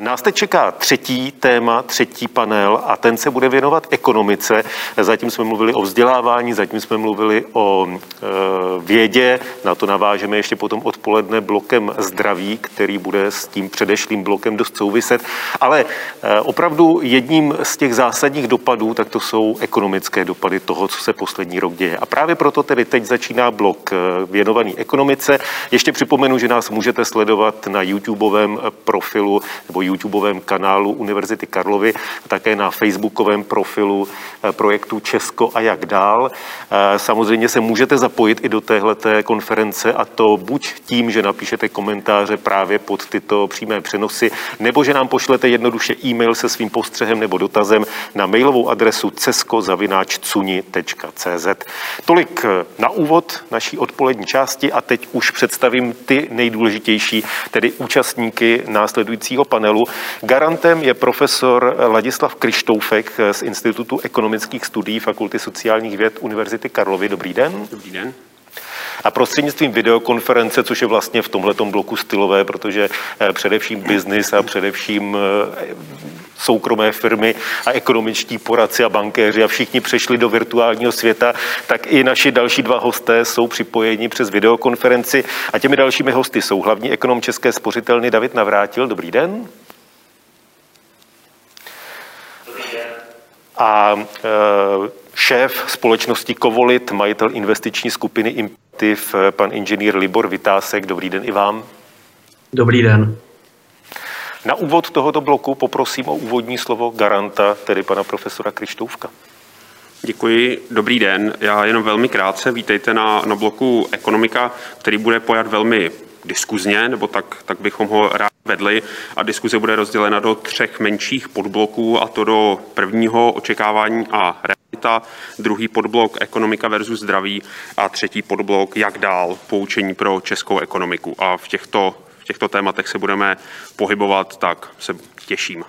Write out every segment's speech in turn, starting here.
Nás teď čeká třetí téma, třetí panel a ten se bude věnovat ekonomice. Zatím jsme mluvili o vzdělávání, zatím jsme mluvili o e, vědě, na to navážeme ještě potom odpoledne blokem zdraví, který bude s tím předešlým blokem dost souviset. Ale e, opravdu jedním z těch zásadních dopadů, tak to jsou ekonomické dopady toho, co se poslední rok děje. A právě proto tedy teď začíná blok e, věnovaný ekonomice. Ještě připomenu, že nás můžete sledovat na YouTubeovém profilu nebo YouTubeovém kanálu Univerzity Karlovy, také na facebookovém profilu eh, projektu Česko a jak dál. Eh, samozřejmě se můžete zapojit i do téhleté konference a to buď tím, že napíšete komentáře právě pod tyto přímé přenosy, nebo že nám pošlete jednoduše e-mail se svým postřehem nebo dotazem na mailovou adresu cesko.cuni.cz. Tolik eh, na úvod naší odpolední části a teď už představím ty nejdůležitější, tedy účastníky následujícího panelu panelu. Garantem je profesor Ladislav Krištoufek z Institutu ekonomických studií Fakulty sociálních věd Univerzity Karlovy. Dobrý den. Dobrý den a prostřednictvím videokonference, což je vlastně v tomhletom bloku stylové, protože eh, především biznis a především eh, soukromé firmy a ekonomičtí poradci a bankéři a všichni přešli do virtuálního světa, tak i naši další dva hosté jsou připojeni přes videokonferenci a těmi dalšími hosty jsou hlavní ekonom České spořitelny David Navrátil. Dobrý den. A e, šéf společnosti Kovolit, majitel investiční skupiny Imptiv, pan inženýr Libor Vytásek. Dobrý den i vám. Dobrý den. Na úvod tohoto bloku poprosím o úvodní slovo garanta, tedy pana profesora Krištoufka. Děkuji, dobrý den. Já jenom velmi krátce, vítejte na, na bloku ekonomika, který bude pojat velmi diskuzně, nebo tak, tak bychom ho rád vedli. A diskuze bude rozdělena do třech menších podbloků, a to do prvního očekávání a realita, druhý podblok ekonomika versus zdraví a třetí podblok jak dál, poučení pro českou ekonomiku. A v těchto, v těchto tématech se budeme pohybovat, tak se těším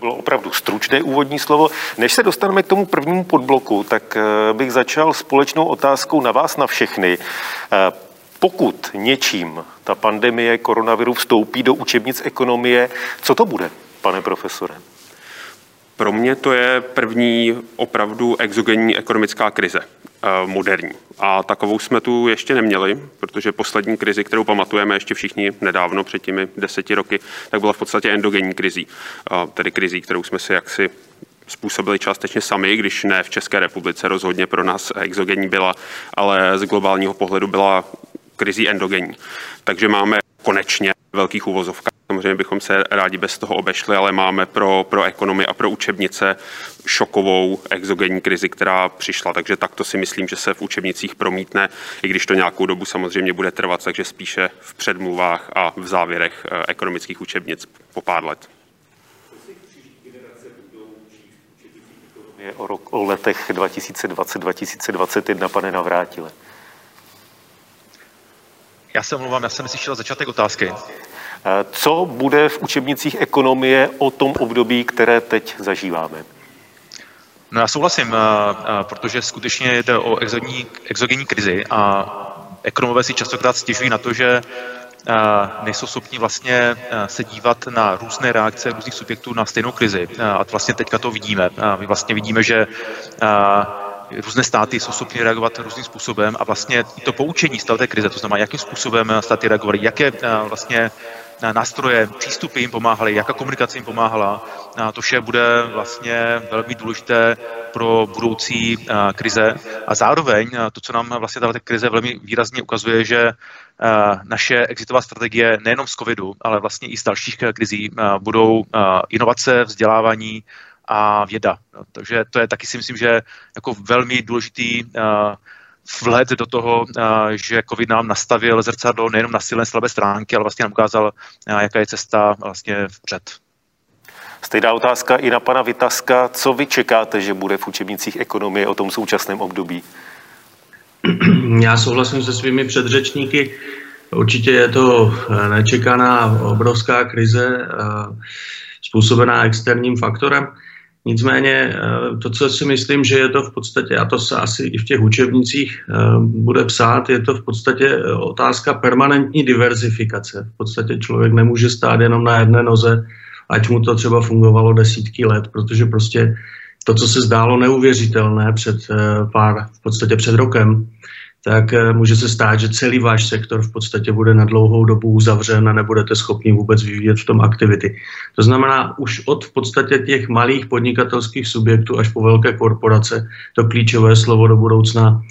bylo opravdu stručné úvodní slovo. Než se dostaneme k tomu prvnímu podbloku, tak eh, bych začal společnou otázkou na vás, na všechny. Eh, pokud něčím ta pandemie koronaviru vstoupí do učebnic ekonomie, co to bude, pane profesore? Pro mě to je první opravdu exogenní ekonomická krize eh, moderní. A takovou jsme tu ještě neměli, protože poslední krizi, kterou pamatujeme ještě všichni nedávno, před těmi deseti roky, tak byla v podstatě endogenní krizí. Eh, tedy krizí, kterou jsme si jaksi způsobili částečně sami, když ne v České republice, rozhodně pro nás exogenní byla, ale z globálního pohledu byla krizí endogenní. Takže máme konečně velkých uvozovkách. Samozřejmě bychom se rádi bez toho obešli, ale máme pro, pro ekonomy a pro učebnice šokovou exogenní krizi, která přišla. Takže takto si myslím, že se v učebnicích promítne, i když to nějakou dobu samozřejmě bude trvat, takže spíše v předmluvách a v závěrech eh, ekonomických učebnic po pár let. Je o, rok, o letech 2020-2021, pane Navrátile. Já se omlouvám, já jsem slyšel začátek otázky. Eh, co bude v učebnicích ekonomie o tom období, které teď zažíváme? No já souhlasím, eh, eh, protože skutečně jde o exogenní, exogenní krizi a ekonomové si častokrát stěžují na to, že nejsou schopni vlastně se dívat na různé reakce různých subjektů na stejnou krizi. A vlastně teďka to vidíme. My vlastně vidíme, že různé státy jsou schopny reagovat různým způsobem a vlastně to poučení z té krize, to znamená, jakým způsobem státy reagovaly, jaké eh, vlastně eh, nástroje, přístupy jim pomáhaly, jaká komunikace jim pomáhala. A to vše bude vlastně velmi důležité pro budoucí eh, krize. A zároveň to, co nám vlastně tato krize velmi výrazně ukazuje, že naše exitová strategie nejenom z covidu, ale vlastně i z dalších krizí budou inovace, vzdělávání, a věda. No, takže to je taky si myslím, že jako velmi důležitý uh, vhled do toho, uh, že COVID nám nastavil zrcadlo nejenom na silné slabé stránky, ale vlastně nám ukázal, uh, jaká je cesta vlastně vpřed. Stejná otázka i na pana Vytaska. Co vy čekáte, že bude v učebnicích ekonomie o tom současném období? Já souhlasím se svými předřečníky. Určitě je to nečekaná obrovská krize způsobená externím faktorem. Nicméně eh, to, co si myslím, že je to v podstatě, a to se asi i v těch učebnicích eh, bude psát, je to v podstatě eh, otázka permanentní diverzifikace. V podstatě člověk nemůže stát jenom na jedné noze, ať mu to třeba fungovalo desítky let, protože prostě to, co se zdálo neuvěřitelné před pár, v podstatě před rokem, tak eh, může se stát, že celý váš sektor v podstatě bude na dlouhou dobu uzavřen a nebudete schopni vůbec vyvíjet v tom aktivity. To znamená, už od v podstatě těch malých podnikatelských subjektů až po velké korporace, to klíčové slovo do budoucna,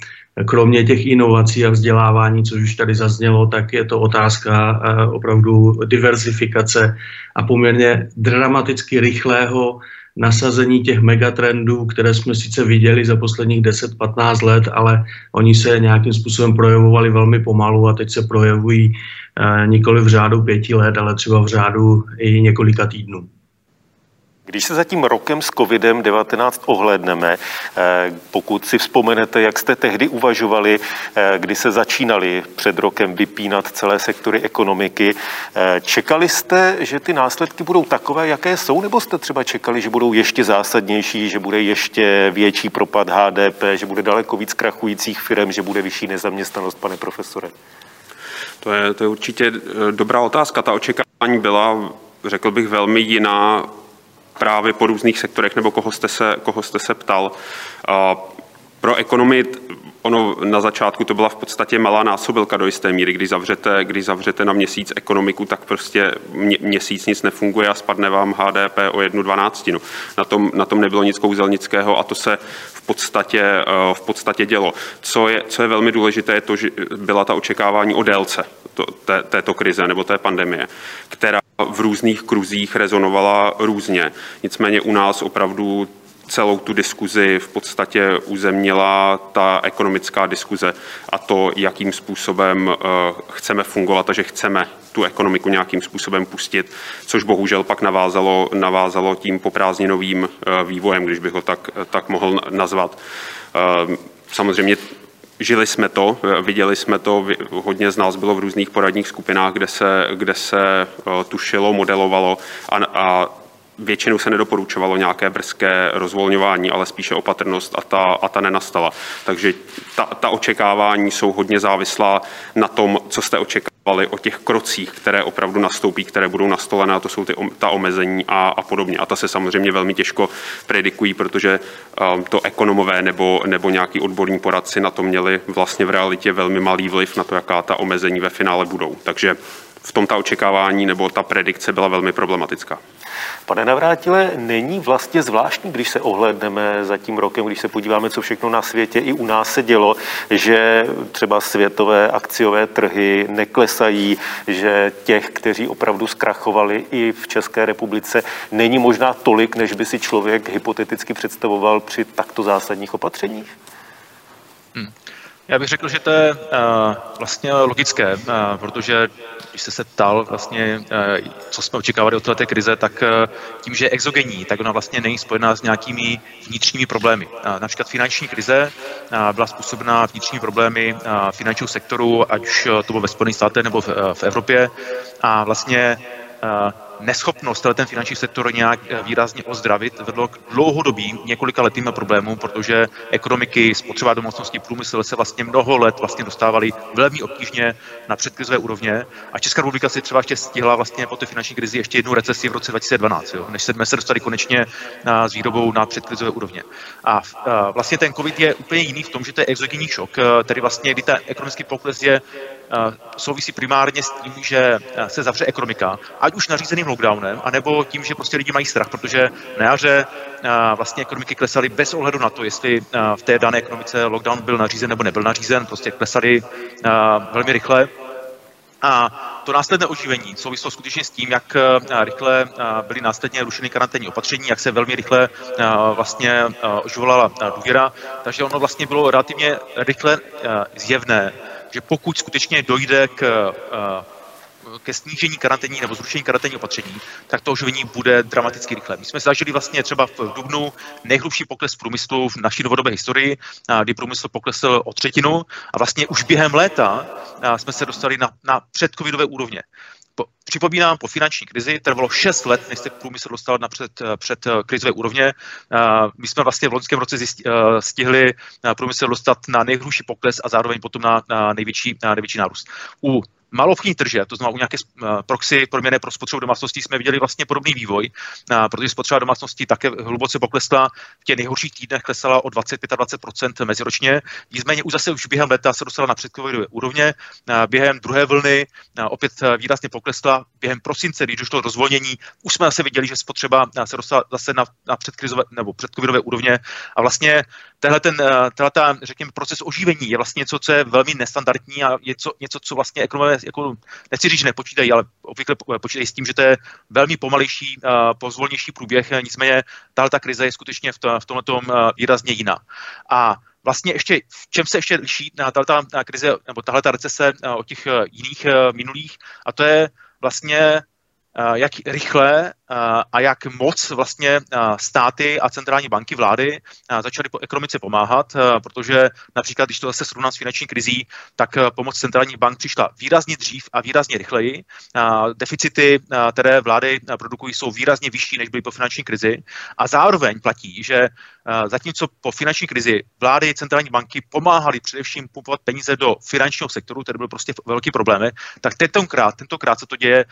kromě těch inovací a vzdělávání, což už tady zaznělo, tak je to otázka eh, opravdu diverzifikace a poměrně dramaticky rychlého nasazení těch megatrendů, které jsme sice viděli za posledních 10-15 let, ale oni se nějakým způsobem projevovali velmi pomalu a teď se projevují eh, nikoli v řádu pěti let, ale třeba v řádu i několika týdnů. Když se za tím rokem s COVID-19 ohlédneme, eh, pokud si vzpomenete, jak jste tehdy uvažovali, eh, kdy se začínali před rokem vypínat celé sektory ekonomiky, eh, čekali jste, že ty následky budou takové, jaké jsou, nebo jste třeba čekali, že budou ještě zásadnější, že bude ještě větší propad HDP, že bude daleko víc krachujících firm, že bude vyšší nezaměstnanost, pane profesore? To je, to je určitě dobrá otázka. Ta očekávání byla, řekl bych, velmi jiná právě po různých sektorech, nebo koho jste se, koho jste se ptal. Pro ekonomii ono na začátku to byla v podstatě malá násobilka do jisté míry. Když zavřete, když zavřete na měsíc ekonomiku, tak prostě mě, měsíc nic nefunguje a spadne vám HDP o jednu dvanáctinu. Na tom, na tom nebylo nic kouzelnického a to se v podstatě, eh, v podstatě dělo. Co je, co je velmi důležité, je to, že byla ta očekávání o délce to, té, této krize nebo té pandemie, která v různých kruzích rezonovala různě. Nicméně u nás opravdu celou tu diskuzi v podstatě uzemnila ta ekonomická diskuze a to, jakým způsobem eh, chceme fungovat a že chceme tu ekonomiku nějakým způsobem pustit, což bohužel pak navázalo, navázalo tím poprázdninovým eh, vývojem, když bych ho tak, tak mohl nazvat. Eh, samozřejmě Žili jsme to, viděli jsme to, hodně z nás bylo v různých poradních skupinách, kde se, kde se tušilo, modelovalo a, a většinou se nedoporučovalo nějaké brzké rozvolňování, ale spíše opatrnost a ta, a ta nenastala. Takže ta, ta očekávání jsou hodně závislá na tom, co jste očekávali o těch krocích, které opravdu nastoupí, které budou nastolené, a to jsou ty, ta omezení a, a podobně. A ta se samozřejmě velmi těžko predikují, protože um, to ekonomové nebo, nebo nějaký odborní poradci na to měli vlastně v realitě velmi malý vliv na to, jaká ta omezení ve finále budou. Takže v tom ta očekávání nebo ta predikce byla velmi problematická. Pane Navrátile, není vlastně zvláštní, když se ohledneme za tím rokem, když se podíváme, co všechno na světě i u nás se dělo, že třeba světové akciové trhy neklesají, že těch, kteří opravdu zkrachovali i v České republice, není možná tolik, než by si člověk hypoteticky představoval při takto zásadních opatřeních? Hmm. Já bych řekl, že to je uh, vlastně logické, uh, protože když jste se ptal vlastně, uh, co jsme očekávali od této krize, tak tím, že je exogenní, tak ona vlastně není spojená s nějakými vnitřními problémy. Například finanční krize byla způsobena vnitřními problémy finančního sektoru, ať už to bylo ve Spojených státech nebo v, v Evropě. A vlastně neschopnost ten finanční sektor nějak eh, výrazně ozdravit vedlo k dlouhodobým několika letým problémům, protože ekonomiky, spotřeba domácností, průmysl se vlastně mnoho let vlastně dostávali velmi obtížně na předkrizové úrovně a Česká republika si třeba ještě stihla vlastně po té finanční krizi ještě jednu recesi v roce 2012, jo, než jsme se dostali konečně na, s výrobou na předkrizové úrovně. A, a eh, vlastně ten COVID je úplně jiný v tom, že to je exogenní šok, eh, tedy vlastně, kdy ten ekonomický pokles je souvisí primárně s tím, že se zavře ekonomika, ať už nařízeným lockdownem, anebo tím, že prostě lidi mají strach, protože na jaře vlastně ekonomiky klesaly bez ohledu na to, jestli v té dané ekonomice lockdown byl nařízen nebo nebyl nařízen, prostě klesaly velmi rychle. A to následné oživení souvislo skutečně s tím, jak rychle byly následně rušeny karanténní opatření, jak se velmi rychle vlastně oživovala důvěra. Takže ono vlastně bylo relativně rychle zjevné, že pokud skutečně dojde k ke snížení karanténní nebo zrušení karanténní opatření, tak to oživení bude dramaticky rychle. My jsme zažili vlastně třeba v Dubnu nejhlubší pokles průmyslu v naší novodobé historii, kdy průmysl poklesl o třetinu a vlastně už během léta jsme se dostali na, na předcovidové úrovně. Po, připomínám, po finanční krizi trvalo 6 let, než se průmysl dostal na před, před krizové úrovně. My jsme vlastně v loňském roce stihli průmysl dostat na nejhruší pokles a zároveň potom na, na, největší, na největší nárůst. U malovní tržeb, to znamená u nějaké eh, proxy proměny pro spotřebu domácností jsme viděli vlastně podobný vývoj, eh, protože spotřeba domácností také hluboce poklesla, v těch nejhorších týdnech klesala o 20-25% meziročně, nicméně už zase už během léta se dostala na předcovidové úrovně, eh, během druhé vlny opět výrazně poklesla, během prosince, když došlo rozvolnění, už jsme zase viděli, že spotřeba se dostala zase na, na předkrizové nebo předcovidové úrovně. A vlastně tenhle ten, ta, řekněme, proces oživení je vlastně něco, co je velmi nestandardní a je co, něco, co vlastně ekonomové jako, nechci říct, že nepočítají, ale obvykle počítají s tím, že to je velmi pomalejší, pozvolnější průběh, nicméně tahle ta krize je skutečně v, to, v tomhle výrazně jiná. A vlastně ještě, v čem se ještě liší tahle ta krize, nebo tahle ta recese od těch jiných minulých, a to je vlastně jak rychle a jak moc vlastně státy a centrální banky vlády začaly po ekonomice pomáhat, protože například, když to zase srovnám s finanční krizí, tak pomoc centrálních bank přišla výrazně dřív a výrazně rychleji. Deficity, které vlády produkují, jsou výrazně vyšší, než byly po finanční krizi. A zároveň platí, že zatímco po finanční krizi vlády centrální banky pomáhaly především pumpovat peníze do finančního sektoru, který byl prostě velký problém, tak tentokrát, tentokrát se to děje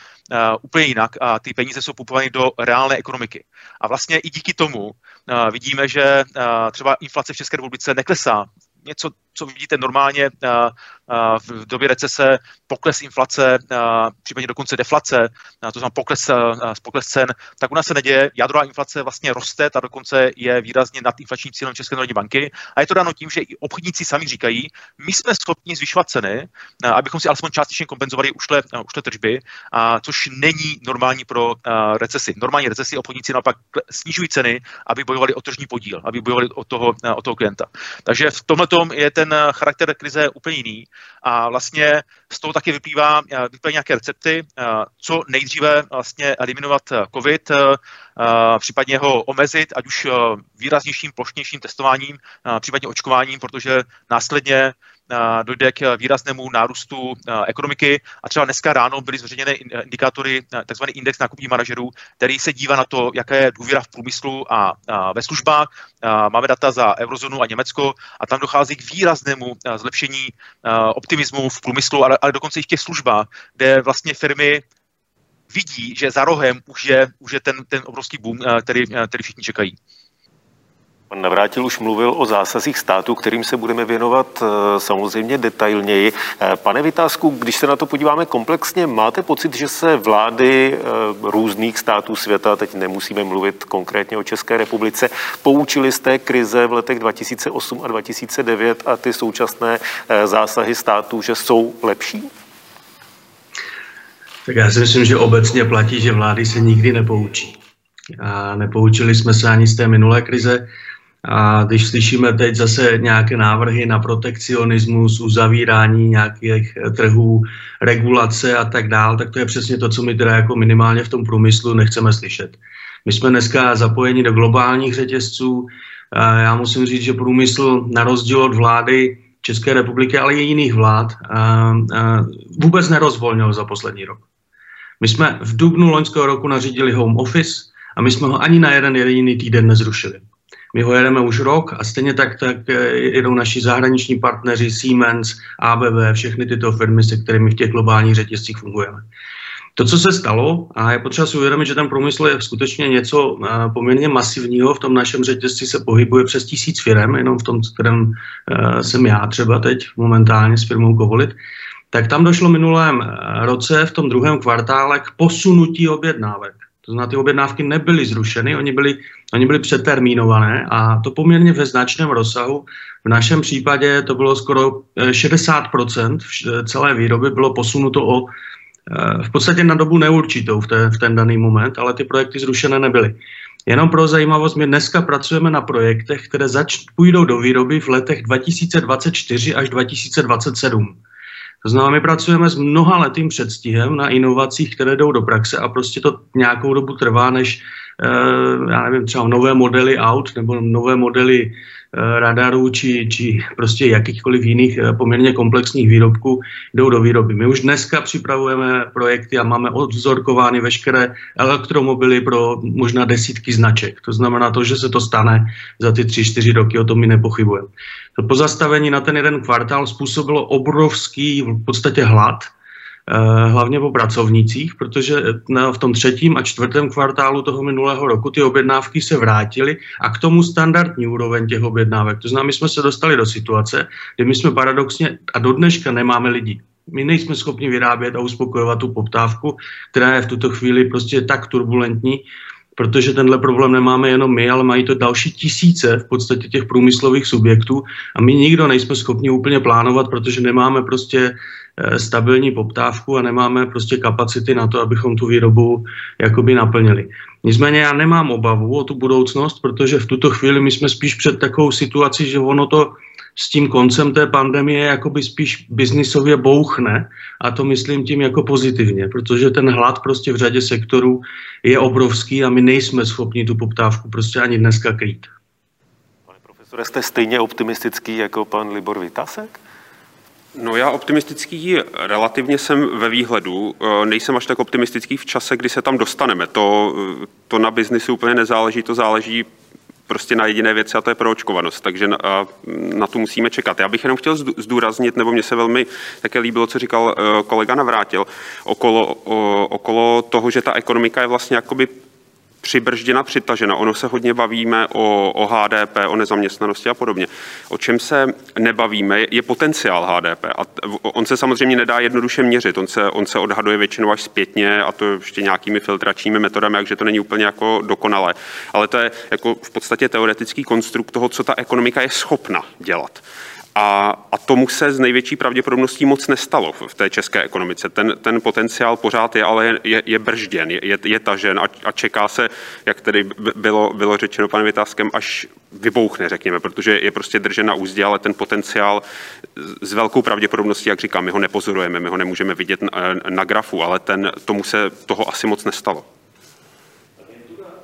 úplně jinak a ty peníze jsou pumpovány do reálné ekonomiky. A vlastně i díky tomu vidíme, že třeba inflace v České republice neklesá něco, co vidíte normálně v době recese, pokles inflace, případně dokonce deflace, to znamená pokles, pokles cen, tak u nás se neděje. Jádrová inflace vlastně roste, ta dokonce je výrazně nad inflačním cílem České národní banky. A je to dáno tím, že i obchodníci sami říkají, my jsme schopni zvyšovat ceny, abychom si alespoň částečně kompenzovali ušlé, ušlé tržby, a což není normální pro recesi. Normální recesi obchodníci naopak snižují ceny, aby bojovali o tržní podíl, aby bojovali o toho, o toho klienta. Takže v tomhle je ten charakter krize úplně jiný. A vlastně z toho taky vyplývá, eh, vyplývá nějaké recepty, eh, co nejdříve vlastně eliminovat eh, COVID, případně ho omezit, ať už výraznějším, plošnějším testováním, případně očkováním, protože následně dojde k výraznému nárůstu ekonomiky a třeba dneska ráno byly zveřejněny indikátory, takzvaný index nákupních manažerů, který se dívá na to, jaká je důvěra v průmyslu a ve službách. Máme data za eurozónu a Německo a tam dochází k výraznému zlepšení optimismu v průmyslu, ale, ale dokonce i v těch službách, kde vlastně firmy vidí, že za rohem už je, už je ten, ten obrovský boom, který, který všichni čekají. Pan Navrátil už mluvil o zásazích státu, kterým se budeme věnovat eh, samozřejmě detailněji. Eh, pane Vytázku, když se na to podíváme komplexně, máte pocit, že se vlády eh, různých států světa, teď nemusíme mluvit konkrétně o České republice, poučili z té krize v letech 2008 a 2009 a ty současné zásahy států, že jsou lepší? Tak já si myslím, že obecně platí, že vlády se nikdy nepoučí. A nepoučili jsme se ani z té minulé krize. A když slyšíme teď zase nějaké návrhy na protekcionismus, uzavírání nějakých trhů, regulace a tak dál, tak to je přesně to, co my teda jako minimálně v tom průmyslu nechceme slyšet. My jsme dneska zapojeni do globálních řetězců. Já musím říct, že průmysl na rozdíl od vlády České republiky, ale i jiných vlád, vůbec nerozvolnil za poslední rok. My jsme v dubnu loňského roku nařídili home office a my jsme ho ani na jeden jediný týden nezrušili. My ho jedeme už rok a stejně tak, tak eh, jedou naši zahraniční partneři Siemens, ABB, všechny tyto firmy, se kterými v těch globálních řetězcích fungujeme. To, co se stalo, a je potřeba si uvědomit, že ten průmysl je skutečně něco eh, poměrně masivního, v tom našem řetězci se pohybuje přes tisíc firm, jenom v tom, kterém eh, jsem já třeba teď momentálně s firmou Kovolit, tak tam došlo minulém roce v tom druhém kvartále k posunutí objednávek. To znamená, ty objednávky nebyly zrušeny, oni byly, oni byly přetermínované a to poměrně ve značném rozsahu. V našem případě to bylo skoro 60% eh, celé výroby bylo posunuto o eh, v podstatě na dobu neurčitou v, té, v ten daný moment, ale ty projekty zrušené nebyly. Jenom pro zajímavost, my dneska pracujeme na projektech, které zač- půjdou do výroby v letech 2024 až 2027. To znamená, my pracujeme s mnoha letým předstihem na inovacích, které jdou do praxe a prostě to nějakou dobu trvá, než já nevím, třeba nové modely aut nebo nové modely Eh, radarů či, či prostě jakýchkoliv jiných eh, poměrně komplexních výrobků jdou do výroby. My už dneska připravujeme projekty a máme odzorkovány veškeré elektromobily pro možná desítky značek. To znamená to, že se to stane za ty tři, čtyři roky, o tom my nepochybujeme. To pozastavení na ten jeden kvartál způsobilo obrovský v podstatě hlad, Eh, hlavně po pracovnících, protože v tom třetím a čtvrtém kvartálu toho minulého roku ty objednávky se vrátily a k tomu standardní úroveň těch objednávek. To znamená, my jsme se dostali do situace, kdy my jsme paradoxně a do dneška nemáme lidi. My nejsme schopni vyrábět a uspokojovat tu poptávku, která je v tuto chvíli prostě tak turbulentní, protože tenhle problém nemáme jenom my, ale mají to další tisíce v podstatě těch průmyslových subjektů a my nikdo nejsme schopni úplně plánovat, protože nemáme prostě Eh, stabilní poptávku a nemáme prostě kapacity na to, abychom tu výrobu jakoby naplnili. Nicméně já nemám obavu o tu budoucnost, protože v tuto chvíli my jsme spíš před takovou situací, že ono to s tím koncem té pandemie jakoby spíš biznisově bouchne a to myslím tím jako pozitivně, protože ten hlad prostě v řadě sektorů je obrovský a my nejsme schopni tu poptávku prostě ani dneska krýt. Pane profesore, jste stejně optimistický jako pan Libor Vytasek? No já optimistický relativně jsem ve výhledu, e, nejsem až tak optimistický v čase, kdy se tam dostaneme. To, e, to na biznisu úplně nezáleží, to záleží prostě na jediné věci a to je proočkovanost, takže na, na tu musíme čekat. Já bych jenom chtěl zdůraznit, nebo mně se velmi také líbilo, co říkal e, kolega Navrátil, okolo, okolo toho, že ta ekonomika je vlastně jakoby přibržděna, přitažena. Ono se hodně bavíme o, o HDP, o nezaměstnanosti a podobně. O čem se nebavíme, je potenciál HDP. A on se samozřejmě nedá jednoduše měřit. On se, on se odhaduje většinou až zpětně a to ještě nějakými filtračními metodami, takže to není úplně jako dokonalé. Ale to je jako v podstatě teoretický konstrukt toho, co ta ekonomika je schopna dělat. A, a tomu se z největší pravděpodobností moc nestalo v té české ekonomice. Ten, ten potenciál pořád je, ale je, je bržděn, je, je, je tažen a, a čeká se, jak tedy bylo, bylo řečeno panem Vytázkem, až vybouchne, řekněme, protože je prostě držen na úzdě, ale ten potenciál s velkou pravděpodobností, jak říkám, my ho nepozorujeme, my ho nemůžeme vidět na, na grafu, ale ten, tomu se toho asi moc nestalo.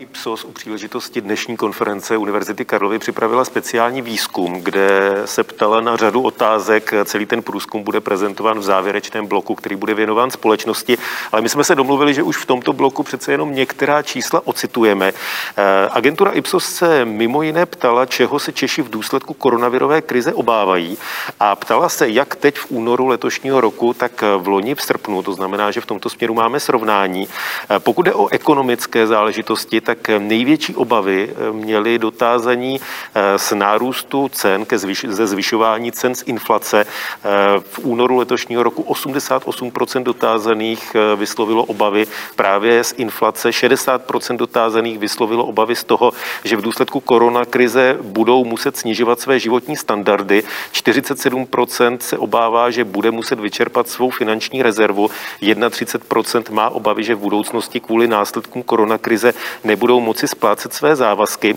Ipsos u příležitosti dnešní konference Univerzity Karlovy připravila speciální výzkum, kde se ptala na řadu otázek. Celý ten průzkum bude prezentován v závěrečném bloku, který bude věnován společnosti. Ale my jsme se domluvili, že už v tomto bloku přece jenom některá čísla ocitujeme. Eh, agentura Ipsos se mimo jiné ptala, čeho se Češi v důsledku koronavirové krize obávají a ptala se, jak teď v únoru letošního roku, tak v loni v srpnu, to znamená, že v tomto směru máme srovnání. Eh, pokud jde o ekonomické záležitosti, tak tak největší obavy eh, měli dotázaní eh, z nárůstu cen ke zvyš, ze zvyšování cen z inflace. Eh, v únoru letošního roku 88% dotázaných vyslovilo obavy právě z inflace, 60% dotázaných vyslovilo obavy z toho, že v důsledku koronakrize budou muset snižovat své životní standardy. 47% se obává, že bude muset vyčerpat svou finanční rezervu. 31% má obavy, že v budoucnosti kvůli následkům koronakrize nebudou nebudou moci splácet své závazky.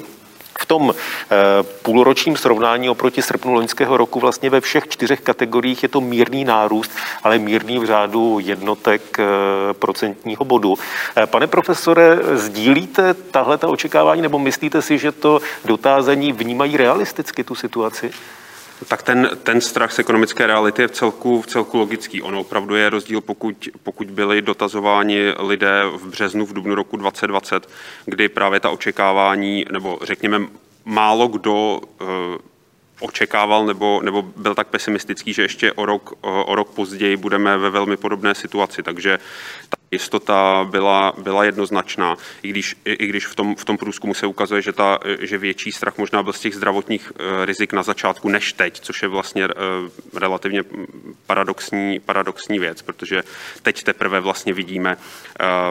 V tom eh, půlročním srovnání oproti srpnu loňského roku vlastně ve všech čtyřech kategoriích je to mírný nárůst, ale mírný v řádu jednotek eh, procentního bodu. Eh, pane profesore, sdílíte tahle očekávání nebo myslíte si, že to dotázení vnímají realisticky tu situaci? Tak ten, ten strach z ekonomické reality je v celku, v celku logický. Ono opravdu je rozdíl, pokud, pokud byli dotazováni lidé v březnu, v dubnu roku 2020, kdy právě ta očekávání, nebo řekněme, málo kdo e, očekával nebo, nebo byl tak pesimistický, že ještě o rok, o, rok později budeme ve velmi podobné situaci. Takže ta jistota byla, byla jednoznačná, i když, i když v, tom, v tom průzkumu se ukazuje, že, ta, že větší strach možná byl z těch zdravotních eh, rizik na začátku než teď, což je vlastně eh, relativně paradoxní, paradoxní věc, protože teď teprve vlastně vidíme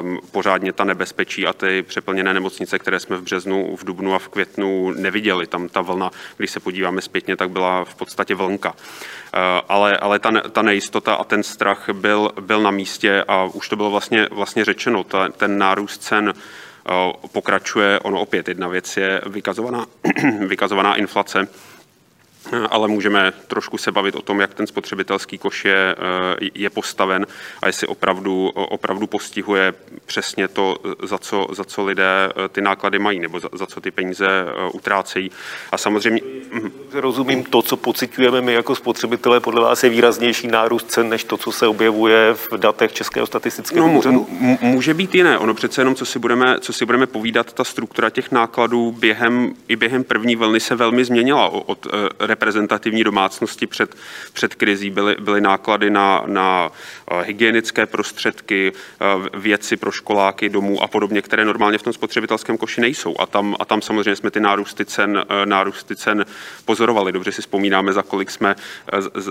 um, pořádně ta nebezpečí a ty přeplněné nemocnice, které jsme v březnu, v dubnu a v květnu neviděli. Tam ta vlna, když se podíváme zpětně, tak byla v podstatě vlnka. Uh, ale, ale ta, ta nejistota a ten strach byl, byl na místě a už to bylo vlastně vlastně, vlastně řečeno, ta, ten nárůst cen eh, pokračuje. Ono opět jedna věc je vykazovaná, vykazovaná inflace, ale můžeme trošku se bavit o tom, jak ten spotřebitelský koš je, eh, je postaven a jestli opravdu, opravdu postihuje přesně to, za co, za co lidé eh, ty náklady mají nebo za, za co ty peníze eh, utrácejí. A samozřejmě... Mhm. Rozumím, to, co pocitujeme my jako spotřebitelé, podle vás je výraznější nárůst cen, než to, co se objevuje v datech Českého statistického no, úřadu? Může být jiné. Ono přece jenom, co si, budeme, co si budeme povídat, ta struktura těch nákladů během, i během první vlny se velmi změnila od, od reprezentativní domácnosti před, před krizí byly, byly náklady na, na eh, hygienické prostředky, eh, věci pro školáky domů a podobně, které normálně v tom spotřebitelském koši nejsou. A tam, a tam samozřejmě jsme ty nárůsty cen, eh, nárůsty cen pozorovali. Dobře si vzpomínáme, za kolik jsme,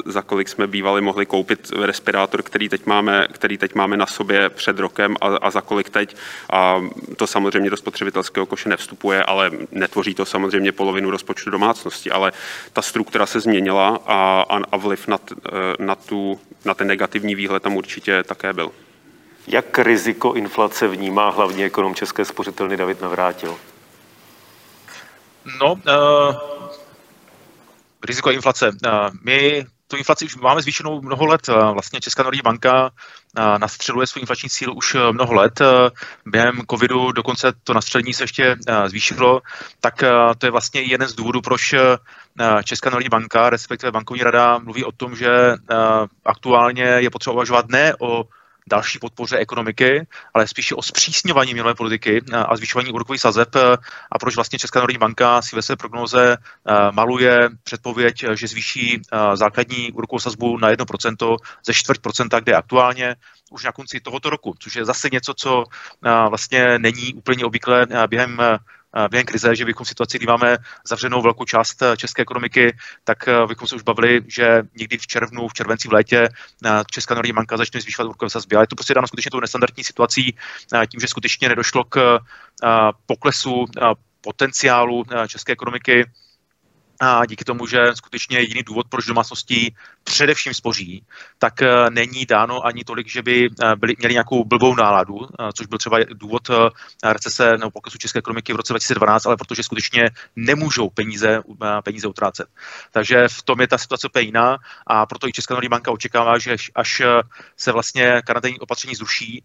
za kolik jsme bývali mohli koupit respirátor, který teď máme, který teď máme na sobě před rokem a, a za kolik teď. A to samozřejmě do spotřebitelského koše nevstupuje, ale netvoří to samozřejmě polovinu rozpočtu domácnosti. Ale ta struktura se změnila a, a vliv na, na, tu, na ten negativní výhled tam určitě také byl. Jak riziko inflace vnímá hlavní ekonom České spořitelny David Navrátil? No, uh, riziko inflace. Uh, my tu inflaci už máme zvýšenou mnoho let. Vlastně Česká národní banka nastřeluje svůj inflační cíl už mnoho let. Během covidu dokonce to nastřelení se ještě zvýšilo, tak to je vlastně jeden z důvodů, proč Česká národní banka, respektive bankovní rada, mluví o tom, že aktuálně je potřeba uvažovat ne o další podpoře ekonomiky, ale spíše o zpřísňování měnové politiky a zvyšování úrokových sazeb a proč vlastně Česká národní banka si ve své prognoze maluje předpověď, že zvýší základní úrokovou sazbu na 1% ze čtvrt procenta, kde aktuálně už na konci tohoto roku, což je zase něco, co vlastně není úplně obvyklé během během krize, že bychom situaci, kdy máme zavřenou velkou část eh, české ekonomiky, tak eh, bychom se už bavili, že někdy v červnu, v červenci, v létě eh, Česká národní banka začne zvyšovat úrokové sazby. Ale je to prostě dáno skutečně tou nestandardní situací, tím, že skutečně nedošlo k poklesu potenciálu české ekonomiky a díky tomu, že skutečně jediný důvod, proč domácnosti především spoří, tak eh, není dáno ani tolik, že by eh, byli, měli nějakou blbou náladu, eh, což byl třeba důvod recese nebo poklesu české ekonomiky v roce 2012, ale protože skutečně nemůžou peníze, peníze utrácet. Takže v tom je ta situace úplně jiná a proto i Česká národní banka očekává, že až se vlastně karanténní opatření zruší,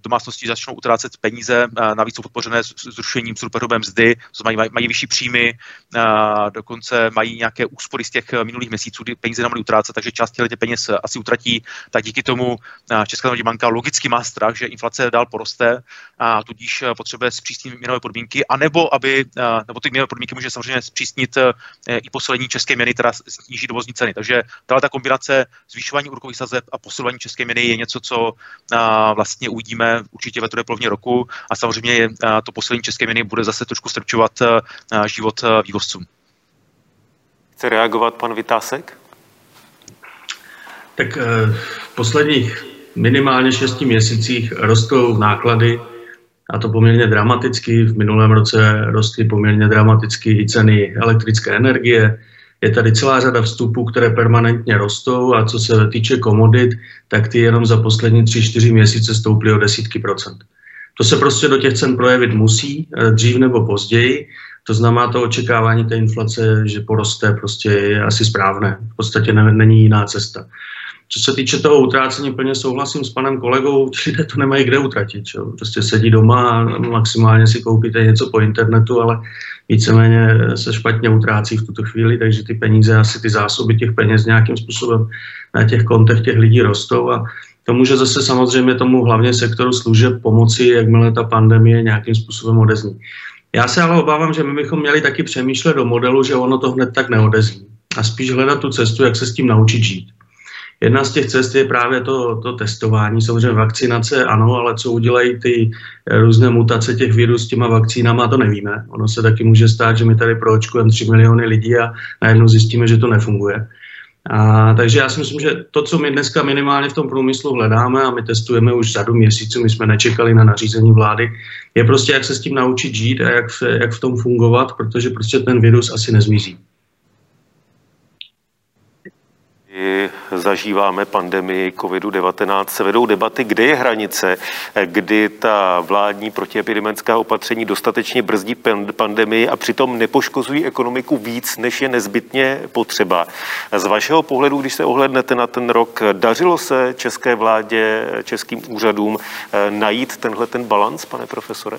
domácnosti začnou utrácet peníze, navíc jsou podpořené zrušením superhrubé mzdy, mají, mají vyšší příjmy, dokonce mají nějaké úspory z těch minulých měsíců, kdy peníze nemohli utrácet, takže část těch peněz asi utratí, tak díky tomu Česká národní banka logicky má strach, že inflace dál poroste a tudíž potřebuje zpřísnit měnové podmínky, anebo aby, nebo ty měnové podmínky může samozřejmě zpřísnit i poslední české měny, teda sníží dovozní ceny. Takže tahle ta kombinace zvyšování úrokových sazeb a posilování české měny je něco, co vlastně uvidíme určitě ve druhé polovině roku a samozřejmě to poslední české měny bude zase trošku strčovat život vývozcům. Chce reagovat pan Vytásek? Tak eh, v posledních minimálně šesti měsících rostou náklady a to poměrně dramaticky. V minulém roce rostly poměrně dramaticky i ceny elektrické energie. Je tady celá řada vstupů, které permanentně rostou a co se týče komodit, tak ty jenom za poslední tři, čtyři měsíce stouply o desítky procent. To se prostě do těch cen projevit musí, eh, dřív nebo později. To znamená, to očekávání té inflace, že poroste, prostě je asi správné. V podstatě ne, není jiná cesta. Co se týče toho utrácení, plně souhlasím s panem kolegou, lidé to nemají kde utratit. Čo? Prostě sedí doma a maximálně si koupíte něco po internetu, ale víceméně se špatně utrácí v tuto chvíli, takže ty peníze, asi ty zásoby těch peněz nějakým způsobem na těch kontech těch lidí rostou a to může zase samozřejmě tomu hlavně sektoru služeb pomoci, jakmile ta pandemie nějakým způsobem odezní. Já se ale obávám, že my bychom měli taky přemýšlet do modelu, že ono to hned tak neodezní. A spíš hledat tu cestu, jak se s tím naučit žít. Jedna z těch cest je právě to, to testování, samozřejmě vakcinace, ano, ale co udělají ty různé mutace těch virů s těma vakcínama, to nevíme. Ono se taky může stát, že my tady proočkujeme 3 miliony lidí a najednou zjistíme, že to nefunguje. A, takže já si myslím, že to, co my dneska minimálně v tom průmyslu hledáme a my testujeme už řadu měsíců, my jsme nečekali na nařízení vlády, je prostě, jak se s tím naučit žít a jak v, jak v tom fungovat, protože prostě ten virus asi nezmizí. Zažíváme pandemii COVID-19, se vedou debaty, kde je hranice, kdy ta vládní protiepidemická opatření dostatečně brzdí pandemii a přitom nepoškozují ekonomiku víc, než je nezbytně potřeba. Z vašeho pohledu, když se ohlednete na ten rok, dařilo se české vládě, českým úřadům eh, najít tenhle ten balans, pane profesore?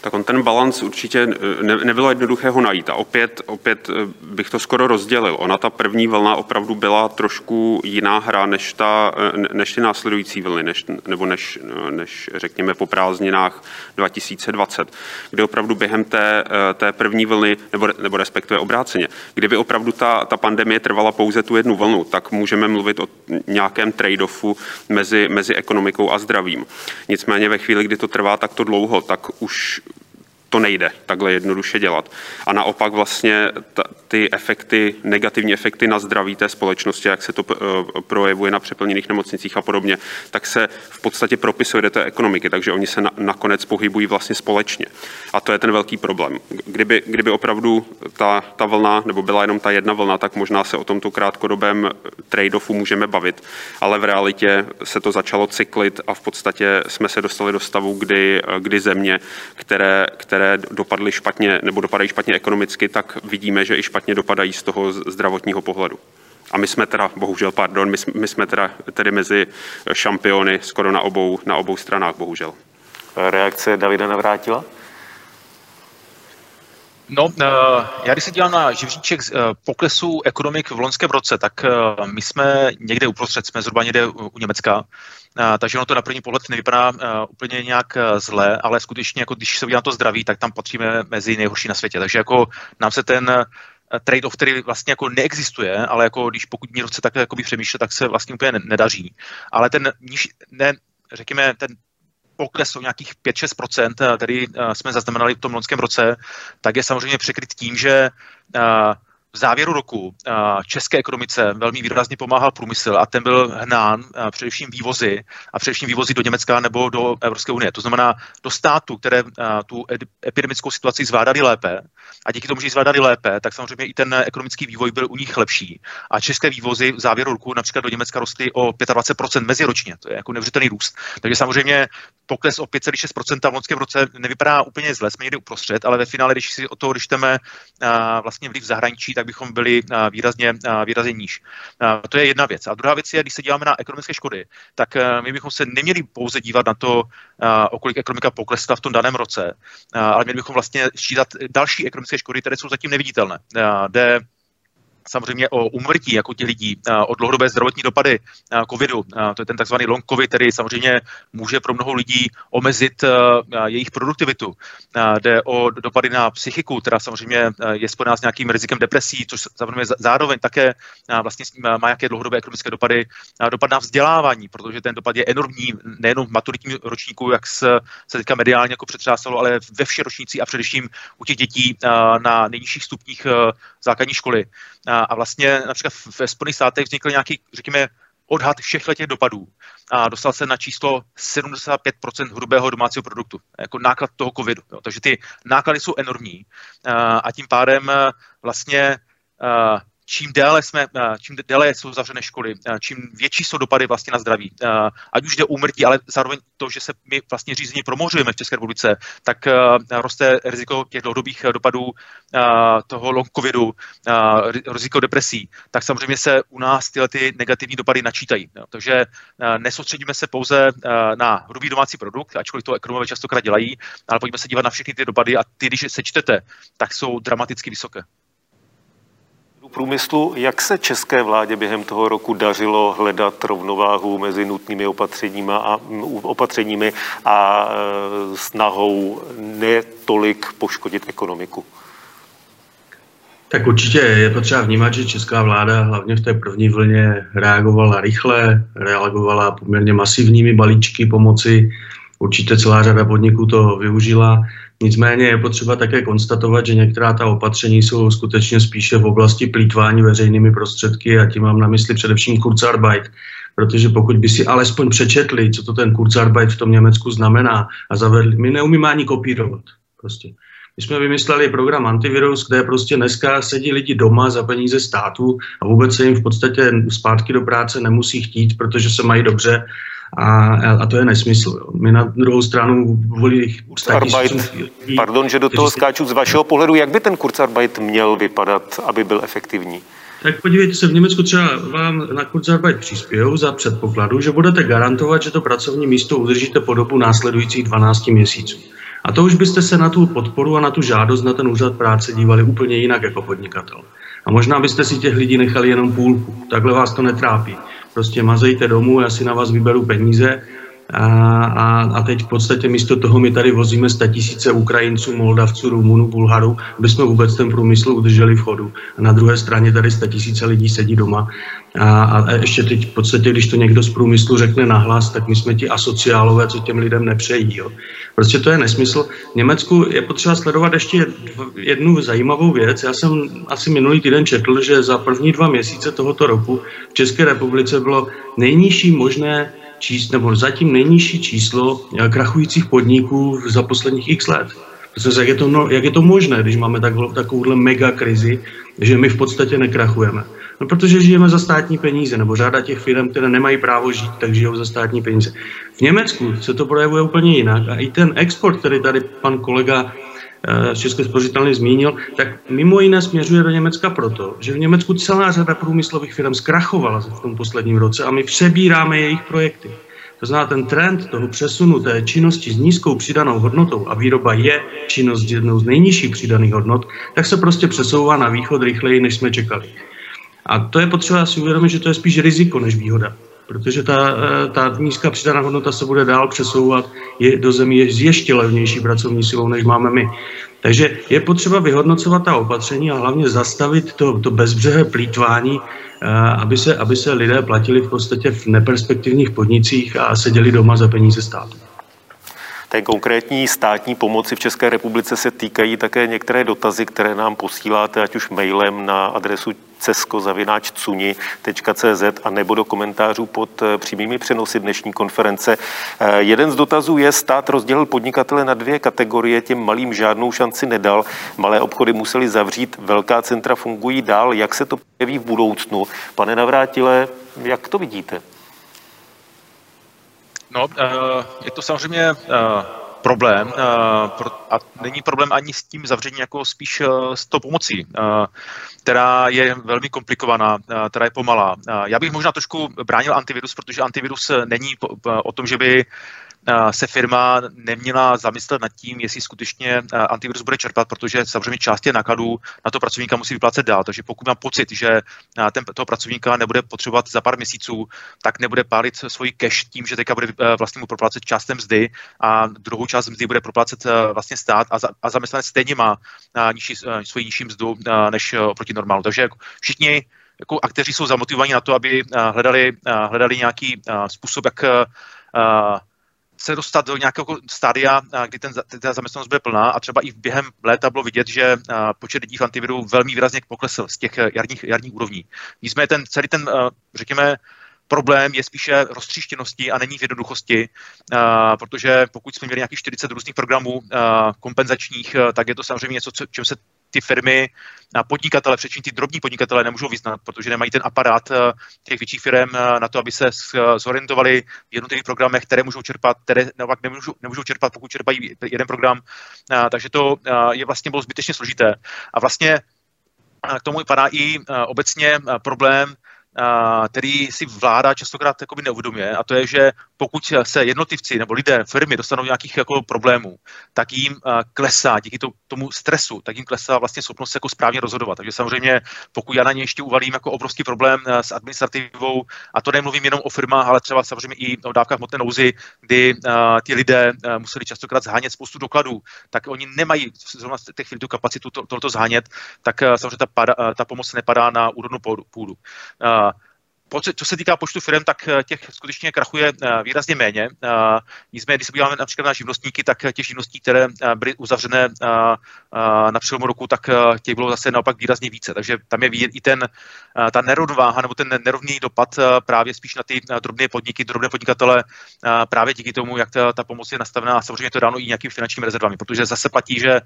Tak on ten balans určitě ne, nebylo jednoduché ho najít. A opět, opět eh, bych to skoro rozdělil. Ona ta první vlna opravdu byla trošku jiná hra než, ta, eh, než ty následující vlny, než, nebo než, než řekněme po prázdninách 2020, kde opravdu během té, eh, té první vlny, nebo, nebo respektive obráceně, kdyby opravdu ta, ta pandemie trvala pouze tu jednu vlnu, tak můžeme mluvit o nějakém trade-offu mezi, mezi ekonomikou a zdravím. Nicméně ve chvíli, kdy to trvá takto dlouho, tak už to nejde takhle jednoduše dělat. A naopak vlastně ta, ty efekty, negativní efekty na zdraví té společnosti, jak se to eh, projevuje na přeplněných nemocnicích a podobně, tak se v podstatě propisuje do té ekonomiky, takže oni se na, nakonec pohybují vlastně společně. A to je ten velký problém. Kdyby, kdyby opravdu ta, ta vlna, nebo byla jenom ta jedna vlna, tak možná se o tomto krátkodobém trade-offu můžeme bavit, ale v realitě se to začalo cyklit a v podstatě jsme se dostali do stavu, kdy, kdy země, které, které dopadly špatně nebo dopadají špatně ekonomicky, tak vidíme, že i špatně dopadají z toho zdravotního pohledu. A my jsme teda, bohužel, pardon, my, jsme, my jsme teda tedy mezi šampiony skoro na obou, na obou stranách, bohužel. Reakce Davida Navrátila? No, eh, já když se dívám na živříček eh, poklesu ekonomik v loňském roce, tak eh, my jsme někde uprostřed, jsme zhruba někde u Německa, takže ono to na první pohled nevypadá úplně nějak zle, ale skutečně, jako když se udělá to zdraví, tak tam patříme mezi nejhorší na světě. Takže jako nám se ten trade-off, který vlastně jako neexistuje, ale jako když pokud někdo chce takhle přemýšlet, tak se vlastně úplně nedaří. Ale ten ne, řekněme, ten pokles o nějakých 5-6%, který jsme zaznamenali v tom loňském roce, tak je samozřejmě překryt tím, že v závěru roku české ekonomice velmi výrazně pomáhal průmysl a ten byl hnán především vývozy a především vývozy do Německa nebo do Evropské unie. To znamená do států, které tu epidemickou situaci zvládali lépe a díky tomu, že ji zvládali lépe, tak samozřejmě i ten ekonomický vývoj byl u nich lepší. A české vývozy v závěru roku například do Německa rostly o 25% meziročně. To je jako neuvěřitelný růst. Takže samozřejmě pokles o 5,6% v loňském roce nevypadá úplně zle, jsme někde uprostřed, ale ve finále, když si o to jdeme vlastně vliv zahraničí, tak bychom byli výrazně, výrazně níž. To je jedna věc. A druhá věc je, když se díváme na ekonomické škody, tak my bychom se neměli pouze dívat na to, o kolik ekonomika poklesla v tom daném roce, ale měli bychom vlastně sčítat další ekonomické škody, které jsou zatím neviditelné. Jde samozřejmě o umrtí jako těch lidí, o dlouhodobé zdravotní dopady covidu. To je ten takzvaný long covid, který samozřejmě může pro mnoho lidí omezit jejich produktivitu. Jde o dopady na psychiku, která samozřejmě je spojená s nějakým rizikem depresí, což samozřejmě zároveň také vlastně má nějaké dlouhodobé ekonomické dopady. Dopad na vzdělávání, protože ten dopad je enormní, nejenom v maturitním ročníku, jak se, teďka mediálně jako přetřásalo, ale ve všech ročnících a především u těch dětí na nejnižších stupních základní školy. A vlastně například ve Spojených státech vznikl nějaký, řekněme, odhad všech těch dopadů a dostal se na číslo 75% hrubého domácího produktu, jako náklad toho covidu. Jo. Takže ty náklady jsou enormní a tím pádem vlastně čím déle, jsme, eh, čím déle jsou zavřené školy, eh, čím větší jsou dopady vlastně na zdraví, eh, ať už jde úmrtí, ale zároveň to, že se my vlastně řízeně promořujeme v České republice, tak roste riziko těch dlouhodobých dopadů toho long covidu, riziko depresí, tak samozřejmě se u nás tyhle ty negativní dopady načítají. Takže nesoustředíme se pouze na hrubý domácí produkt, ačkoliv to ekonomové častokrát dělají, ale pojďme se dívat na všechny ty dopady a ty, když se čtete, tak jsou dramaticky vysoké průmyslu, jak se české vládě během toho roku dařilo hledat rovnováhu mezi nutnými opatřeními a, opatřeními a snahou netolik poškodit ekonomiku? Tak určitě je potřeba vnímat, že česká vláda hlavně v té první vlně reagovala rychle, reagovala poměrně masivními balíčky pomoci. Určitě celá řada podniků to využila. Nicméně je potřeba také konstatovat, že některá ta opatření jsou skutečně spíše v oblasti plítvání veřejnými prostředky a tím mám na mysli především Kurzarbeit, protože pokud by si alespoň přečetli, co to ten Kurzarbeit v tom Německu znamená a zavedli, my neumíme ani kopírovat. Prostě. My jsme vymysleli program Antivirus, kde prostě dneska sedí lidi doma za peníze státu a vůbec se jim v podstatě zpátky do práce nemusí chtít, protože se mají dobře a, a to je nesmysl. Jo. My na druhou stranu volí Kurzarbeit, pardon, že do toho skáču z vašeho pohledu, jak by ten Kurzarbeit měl vypadat, aby byl efektivní? Tak podívejte se, v Německu třeba vám na Kurzarbeit přispějou za předpokladu, že budete garantovat, že to pracovní místo udržíte po dobu následujících 12 měsíců. A to už byste se na tu podporu a na tu žádost na ten úřad práce dívali úplně jinak jako podnikatel. A možná byste si těch lidí nechali jenom půlku. Takhle vás to netrápí. Prostě mazejte domů, já si na vás vyberu peníze a, a, a teď v podstatě místo toho my tady vozíme tisíce Ukrajinců, Moldavců, Rumunů, Bulharů, aby jsme vůbec ten průmysl udrželi v chodu. A na druhé straně tady tisíce lidí sedí doma. A, a ještě teď v podstatě, když to někdo z průmyslu řekne nahlas, tak my jsme ti asociálové, co těm lidem nepřejí. Jo. Prostě to je nesmysl. V Německu je potřeba sledovat ještě jednu zajímavou věc. Já jsem asi minulý týden četl, že za první dva měsíce tohoto roku v České republice bylo nejnižší možné číslo, nebo zatím nejnižší číslo eh, krachujících podniků za posledních x let. Protože jak je to, no, jak je to možné, když máme tak, takovouhle mega krizi, že my v podstatě nekrachujeme? No, protože žijeme za státní peníze, nebo řada těch firm, které nemají právo žít, tak žijou za státní peníze. V Německu se to projevuje úplně jinak a i ten export, který tady pan kolega České spořitelny zmínil, tak mimo jiné směřuje do Německa proto, že v Německu celá řada průmyslových firm zkrachovala v tom posledním roce a my přebíráme jejich projekty. To znamená, ten trend toho přesunu té činnosti s nízkou přidanou hodnotou a výroba je činnost jednou z nejnižších přidaných hodnot, tak se prostě přesouvá na východ rychleji, než jsme čekali. A to je potřeba si uvědomit, že to je spíš riziko než výhoda protože ta, eh, ta nízká přidaná hodnota se bude dál přesouvat je, do zemí s ještě levnější pracovní silou, než máme my. Takže je potřeba vyhodnocovat ta opatření a hlavně zastavit to, to bezbřehé plítvání, eh, aby se, aby se lidé platili v podstatě v neperspektivních podnicích a seděli doma za peníze státu. Té konkrétní státní pomoci v České republice se týkají také některé dotazy, které nám posíláte, ať už mailem na adresu cesko.cuni.cz a nebo do komentářů pod eh, přímými přenosy dnešní konference. Eh, jeden z dotazů je, stát rozdělil podnikatele na dvě kategorie, těm malým žádnou šanci nedal. Malé obchody museli zavřít, velká centra fungují dál. Jak se to jeví v budoucnu? Pane Navrátile, jak to vidíte? No, eh, je to samozřejmě problém a není problém ani s tím zavřením, jako spíš s tou pomocí která je velmi komplikovaná, eh, která je pomalá. Eh, já bych možná trošku bránil antivirus, protože antivirus není o tom, že by se firma neměla zamyslet nad tím, jestli skutečně antivirus bude čerpat, protože samozřejmě část těch nákladů na to pracovníka musí vyplácet dál. Takže pokud mám pocit, že ten, toho pracovníka nebude potřebovat za pár měsíců, tak nebude pálit svůj cash tím, že teďka bude vlastně mu proplácet částem mzdy a druhou část mzdy bude proplácet vlastně stát a, za, a zaměstnanec stejně má nižší, svoji nižší mzdu než oproti normálu. Takže jako všichni jako akteři jsou zamotivovaní na to, aby hledali, hledali nějaký způsob, jak se dostat do nějakého stádia, kdy ten, ta zaměstnanost bude plná a třeba i během léta bylo vidět, že počet lidí v antiviru velmi výrazně poklesl z těch jarních, jarních úrovní. Nicméně ten celý ten, řekněme, problém je spíše roztříštěnosti a není v jednoduchosti, protože pokud jsme měli nějakých 40 různých programů kompenzačních, tak je to samozřejmě něco, čem se ty firmy, podnikatele, především ty drobní podnikatele nemůžou vyznat, protože nemají ten aparát eh, těch větších firm eh, na to, aby se zorientovali v jednotlivých programech, které můžou čerpat, které naopak nemůžou, nemůžou čerpat, pokud čerpají jeden program. Eh, takže to je vlastně bylo zbytečně složité. A vlastně k tomu vypadá i obecně problém který si vláda častokrát neuvědomuje, a to je, že pokud se jednotlivci nebo lidé, firmy dostanou nějakých jako problémů, tak jim klesá díky tomu stresu, tak jim klesá vlastně schopnost jako správně rozhodovat. Takže samozřejmě, pokud já na ně ještě uvalím jako obrovský problém s administrativou, a to nemluvím jenom o firmách, ale třeba samozřejmě i o dávkách hmotné nouzy, kdy ty lidé museli častokrát zhánět spoustu dokladů, tak oni nemají zrovna v těch chvíli tu kapacitu tohoto zhánět, tak samozřejmě ta, pada, ta pomoc nepadá na úrodnou půdu. Co se týká počtu firm, tak těch skutečně krachuje výrazně méně. Nicméně, když se podíváme například na živnostníky, tak těch živností, které byly uzavřené na přelomu roku, tak těch bylo zase naopak výrazně více. Takže tam je i ten, ta nerovnováha nebo ten nerovný dopad právě spíš na ty drobné podniky, drobné podnikatele právě díky tomu, jak ta, ta pomoc je nastavená a samozřejmě to dáno i nějakými finančními rezervami, protože zase platí, že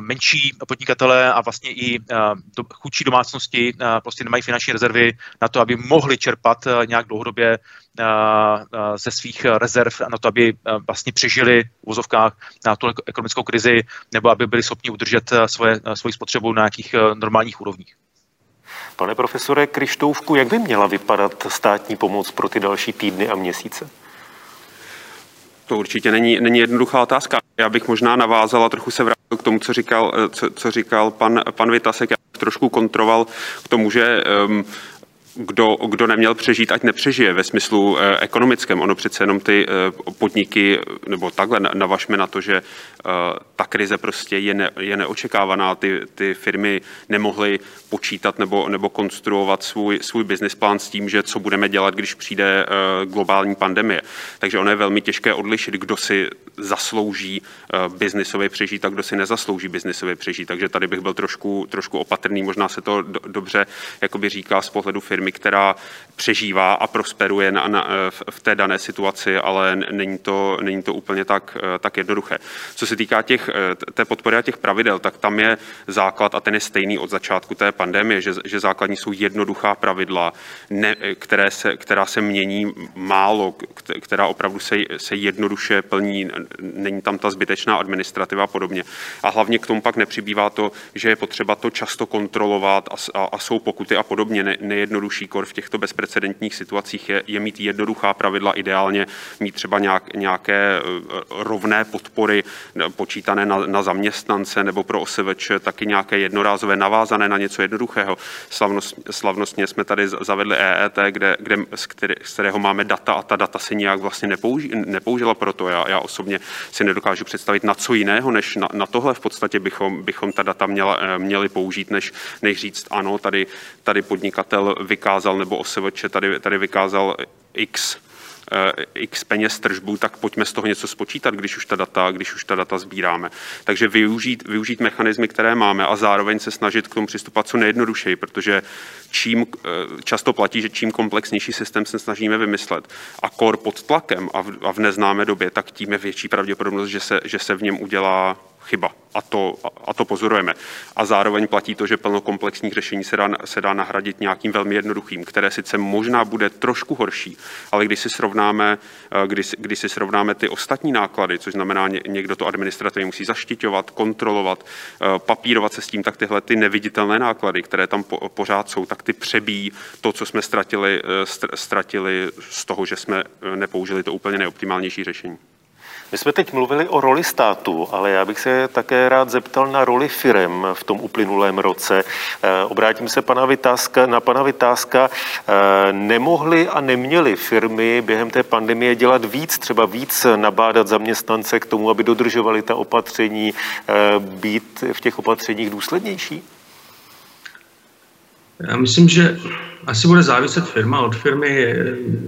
menší podnikatelé a vlastně i chudší domácnosti prostě nemají finanční rezervy na to, aby mohli čerpat nějak dlouhodobě ze svých rezerv na to, aby vlastně přežili v vozovkách na tu ekonomickou krizi nebo aby byli schopni udržet svoje, svoji spotřebu na nějakých normálních úrovních. Pane profesore Krištoufku, jak by měla vypadat státní pomoc pro ty další týdny a měsíce? To určitě není, není jednoduchá otázka. Já bych možná navázal a trochu se vrátil k tomu, co říkal, co, co říkal pan, pan Vitasek. Já bych trošku kontroval k tomu, že um, kdo, kdo neměl přežít, ať nepřežije ve smyslu eh, ekonomickém. Ono přece jenom ty eh, podniky, nebo takhle navažme na to, že eh, ta krize prostě je, ne, je neočekávaná. Ty, ty firmy nemohly počítat nebo, nebo konstruovat svůj, svůj business plán s tím, že co budeme dělat, když přijde globální pandemie. Takže ono je velmi těžké odlišit, kdo si zaslouží biznisově přežít a kdo si nezaslouží biznisově přežít. Takže tady bych byl trošku, trošku opatrný. Možná se to dobře jakoby říká z pohledu firmy, která přežívá a prosperuje na, na, eh, v té dané situaci, ale není to, není to úplně tak, tak jednoduché. Co se týká těch, té podpory a těch pravidel, tak tam je základ a ten je stejný od začátku té pandemie, že, že základní jsou jednoduchá pravidla, ne, které se, která se mění málo, která opravdu se, se jednoduše plní, není tam ta zbytečná administrativa a podobně. A hlavně k tomu pak nepřibývá to, že je potřeba to často kontrolovat a, a, a jsou pokuty a podobně. Ne, nejjednodušší kor v těchto bezprecedentních situacích je, je mít jednoduchá pravidla, ideálně mít třeba nějak, nějaké eh, rovné podpory počítané na, na zaměstnance nebo pro OSVČ taky nějaké jednorázové navázané na něco jednoduchého. Slavnost, slavnostně jsme tady zavedli EET, kde, kde, z, který, z kterého máme data a ta data se nijak vlastně nepouži, nepoužila pro to. Já, já osobně si nedokážu představit na co jiného, než na, na tohle v podstatě bychom, bychom ta data měla, eh, měli použít, než, než říct ano, tady, tady podnikatel vykázal nebo OSVČ tady, tady vykázal x Eh, x peněz tržbu, tak pojďme z toho něco spočítat, když už ta data, když už ta data sbíráme. Takže využít, využít mechanismy, které máme a zároveň se snažit k tomu přistupovat co nejjednodušeji, protože čím eh, často platí, že čím komplexnější systém se snažíme vymyslet a kor pod tlakem a v, a v neznámé době, tak tím je větší pravděpodobnost, že se, že se v něm udělá chyba. A to, a to pozorujeme. A zároveň platí to, že plno komplexních řešení se dá, se dá nahradit nějakým velmi jednoduchým, které sice možná bude trošku horší, ale když si srovnáme, eh, když, když si srovnáme ty ostatní náklady, což znamená, někdo to administrativně musí zaštiťovat, kontrolovat, eh, papírovat se s tím, tak tyhle ty neviditelné náklady, které tam po, pořád jsou, tak ty přebíjí to, co jsme ztratili, eh, ztratili z toho, že jsme nepoužili to úplně neoptimálnější řešení. My jsme teď mluvili o roli státu, ale já bych se také rád zeptal na roli firem v tom uplynulém roce. Eh, obrátím se pana Vytázka, na pana Vytázka. Eh, nemohly a neměly firmy během té pandemie dělat víc, třeba víc nabádat zaměstnance k tomu, aby dodržovali ta opatření, eh, být v těch opatřeních důslednější? Já myslím, že asi bude záviset firma od firmy.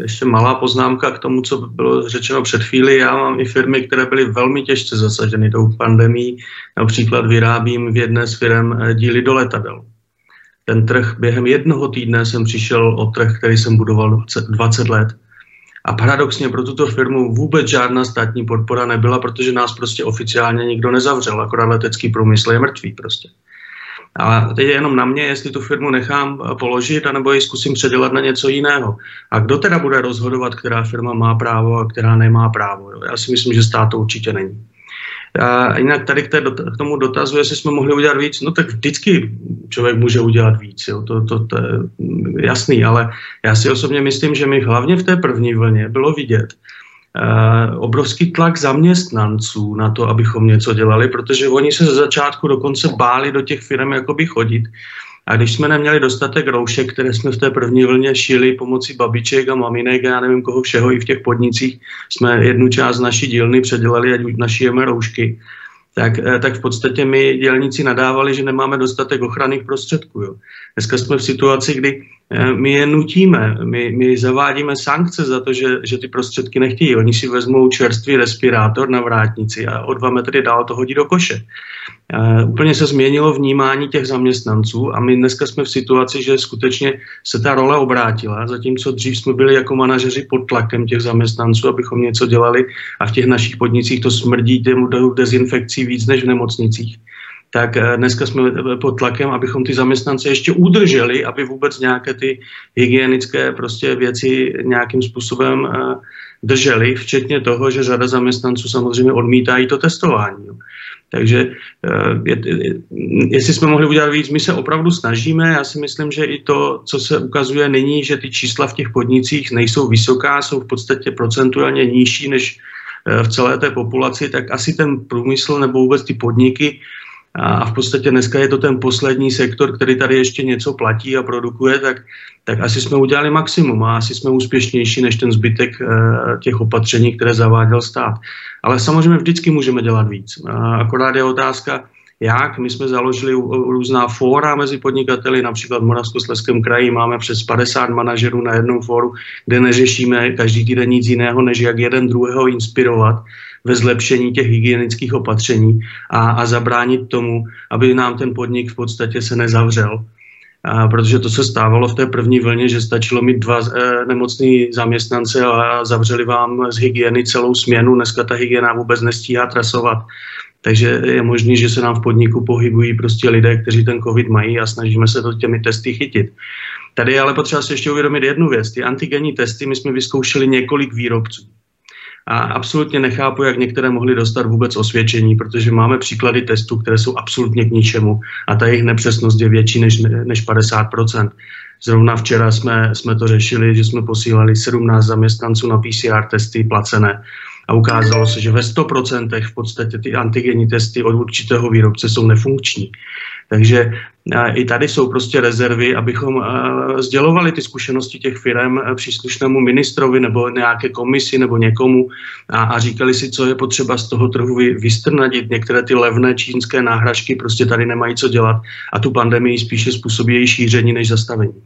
Ještě malá poznámka k tomu, co bylo řečeno před chvíli. Já mám i firmy, které byly velmi těžce zasaženy tou pandemí. Například vyrábím v jedné z firm eh, díly do letadel. Ten trh během jednoho týdne jsem přišel o trh, který jsem budoval 20 let. A paradoxně pro tuto firmu vůbec žádná státní podpora nebyla, protože nás prostě oficiálně nikdo nezavřel, akorát letecký průmysl je mrtvý prostě. A teď je jenom na mě, jestli tu firmu nechám eh, položit, anebo ji zkusím předělat na něco jiného. A kdo teda bude rozhodovat, která firma má právo a která nemá právo? Já si myslím, že stát to určitě není. A jinak tady k, té, k tomu dotazu, jestli jsme mohli udělat víc, no tak vždycky člověk může udělat víc, jo? To, to, to je jasný, ale já si osobně myslím, že mi hlavně v té první vlně bylo vidět, obrovský tlak zaměstnanců na to, abychom něco dělali, protože oni se ze začátku dokonce báli do těch firm jakoby chodit. A když jsme neměli dostatek roušek, které jsme v té první vlně šili pomocí babiček a maminek a já nevím koho všeho i v těch podnicích, jsme jednu část naší dílny předělali, ať našijeme roušky, tak, eh, tak v podstatě my dělníci nadávali, že nemáme dostatek ochranných prostředků. Jo. Dneska jsme v situaci, kdy Eh, my je nutíme, my, my zavádíme sankce za to, že, že ty prostředky nechtějí. Oni si vezmou čerstvý respirátor na vrátnici a o dva metry dál to hodí do koše. Uh, úplně se změnilo vnímání těch zaměstnanců a my dneska jsme v situaci, že skutečně se ta role obrátila, zatímco dřív jsme byli jako manažeři pod tlakem těch zaměstnanců, abychom něco dělali a v těch našich podnicích to smrdí těm dezinfekcí víc než v nemocnicích tak eh, dneska jsme pod tlakem, abychom ty zaměstnance ještě udrželi, aby vůbec nějaké ty hygienické prostě věci nějakým způsobem eh, drželi, včetně toho, že řada zaměstnanců samozřejmě odmítají to testování. Takže eh, jestli jsme mohli udělat víc, my se opravdu snažíme. Já si myslím, že i to, co se ukazuje nyní, že ty čísla v těch podnicích nejsou vysoká, jsou v podstatě procentuálně nižší než v celé té populaci, tak asi ten průmysl nebo vůbec ty podniky a v podstatě dneska je to ten poslední sektor, který tady ještě něco platí a produkuje, tak, tak asi jsme udělali maximum a asi jsme úspěšnější než ten zbytek eh, těch opatření, které zaváděl stát. Ale samozřejmě vždycky můžeme dělat víc. Akorát je otázka, jak. My jsme založili různá fóra mezi podnikateli, například v Moravskoslezském kraji máme přes 50 manažerů na jednom fóru, kde neřešíme každý týden nic jiného, než jak jeden druhého inspirovat ve zlepšení těch hygienických opatření a, a zabránit tomu, aby nám ten podnik v podstatě se nezavřel. A protože to se stávalo v té první vlně, že stačilo mít dva e, nemocný zaměstnance a zavřeli vám z hygieny celou směnu. Dneska ta hygiena vůbec nestíhá trasovat. Takže je možné, že se nám v podniku pohybují prostě lidé, kteří ten covid mají a snažíme se to těmi testy chytit. Tady je ale potřeba si ještě uvědomit jednu věc. Ty antigenní testy my jsme vyzkoušeli několik výrobců. A absolutně nechápu, jak některé mohly dostat vůbec osvědčení, protože máme příklady testů, které jsou absolutně k ničemu a ta jejich nepřesnost je větší než, než 50%. Zrovna včera jsme, jsme to řešili, že jsme posílali 17 zaměstnanců na PCR testy placené a ukázalo se, že ve 100% v podstatě ty antigenní testy od určitého výrobce jsou nefunkční. Takže i tady jsou prostě rezervy, abychom sdělovali ty zkušenosti těch firm příslušnému ministrovi nebo nějaké komisi nebo někomu a, a říkali si, co je potřeba z toho trhu vystrnadit. Některé ty levné čínské náhražky prostě tady nemají co dělat a tu pandemii spíše způsobí její šíření než zastavení.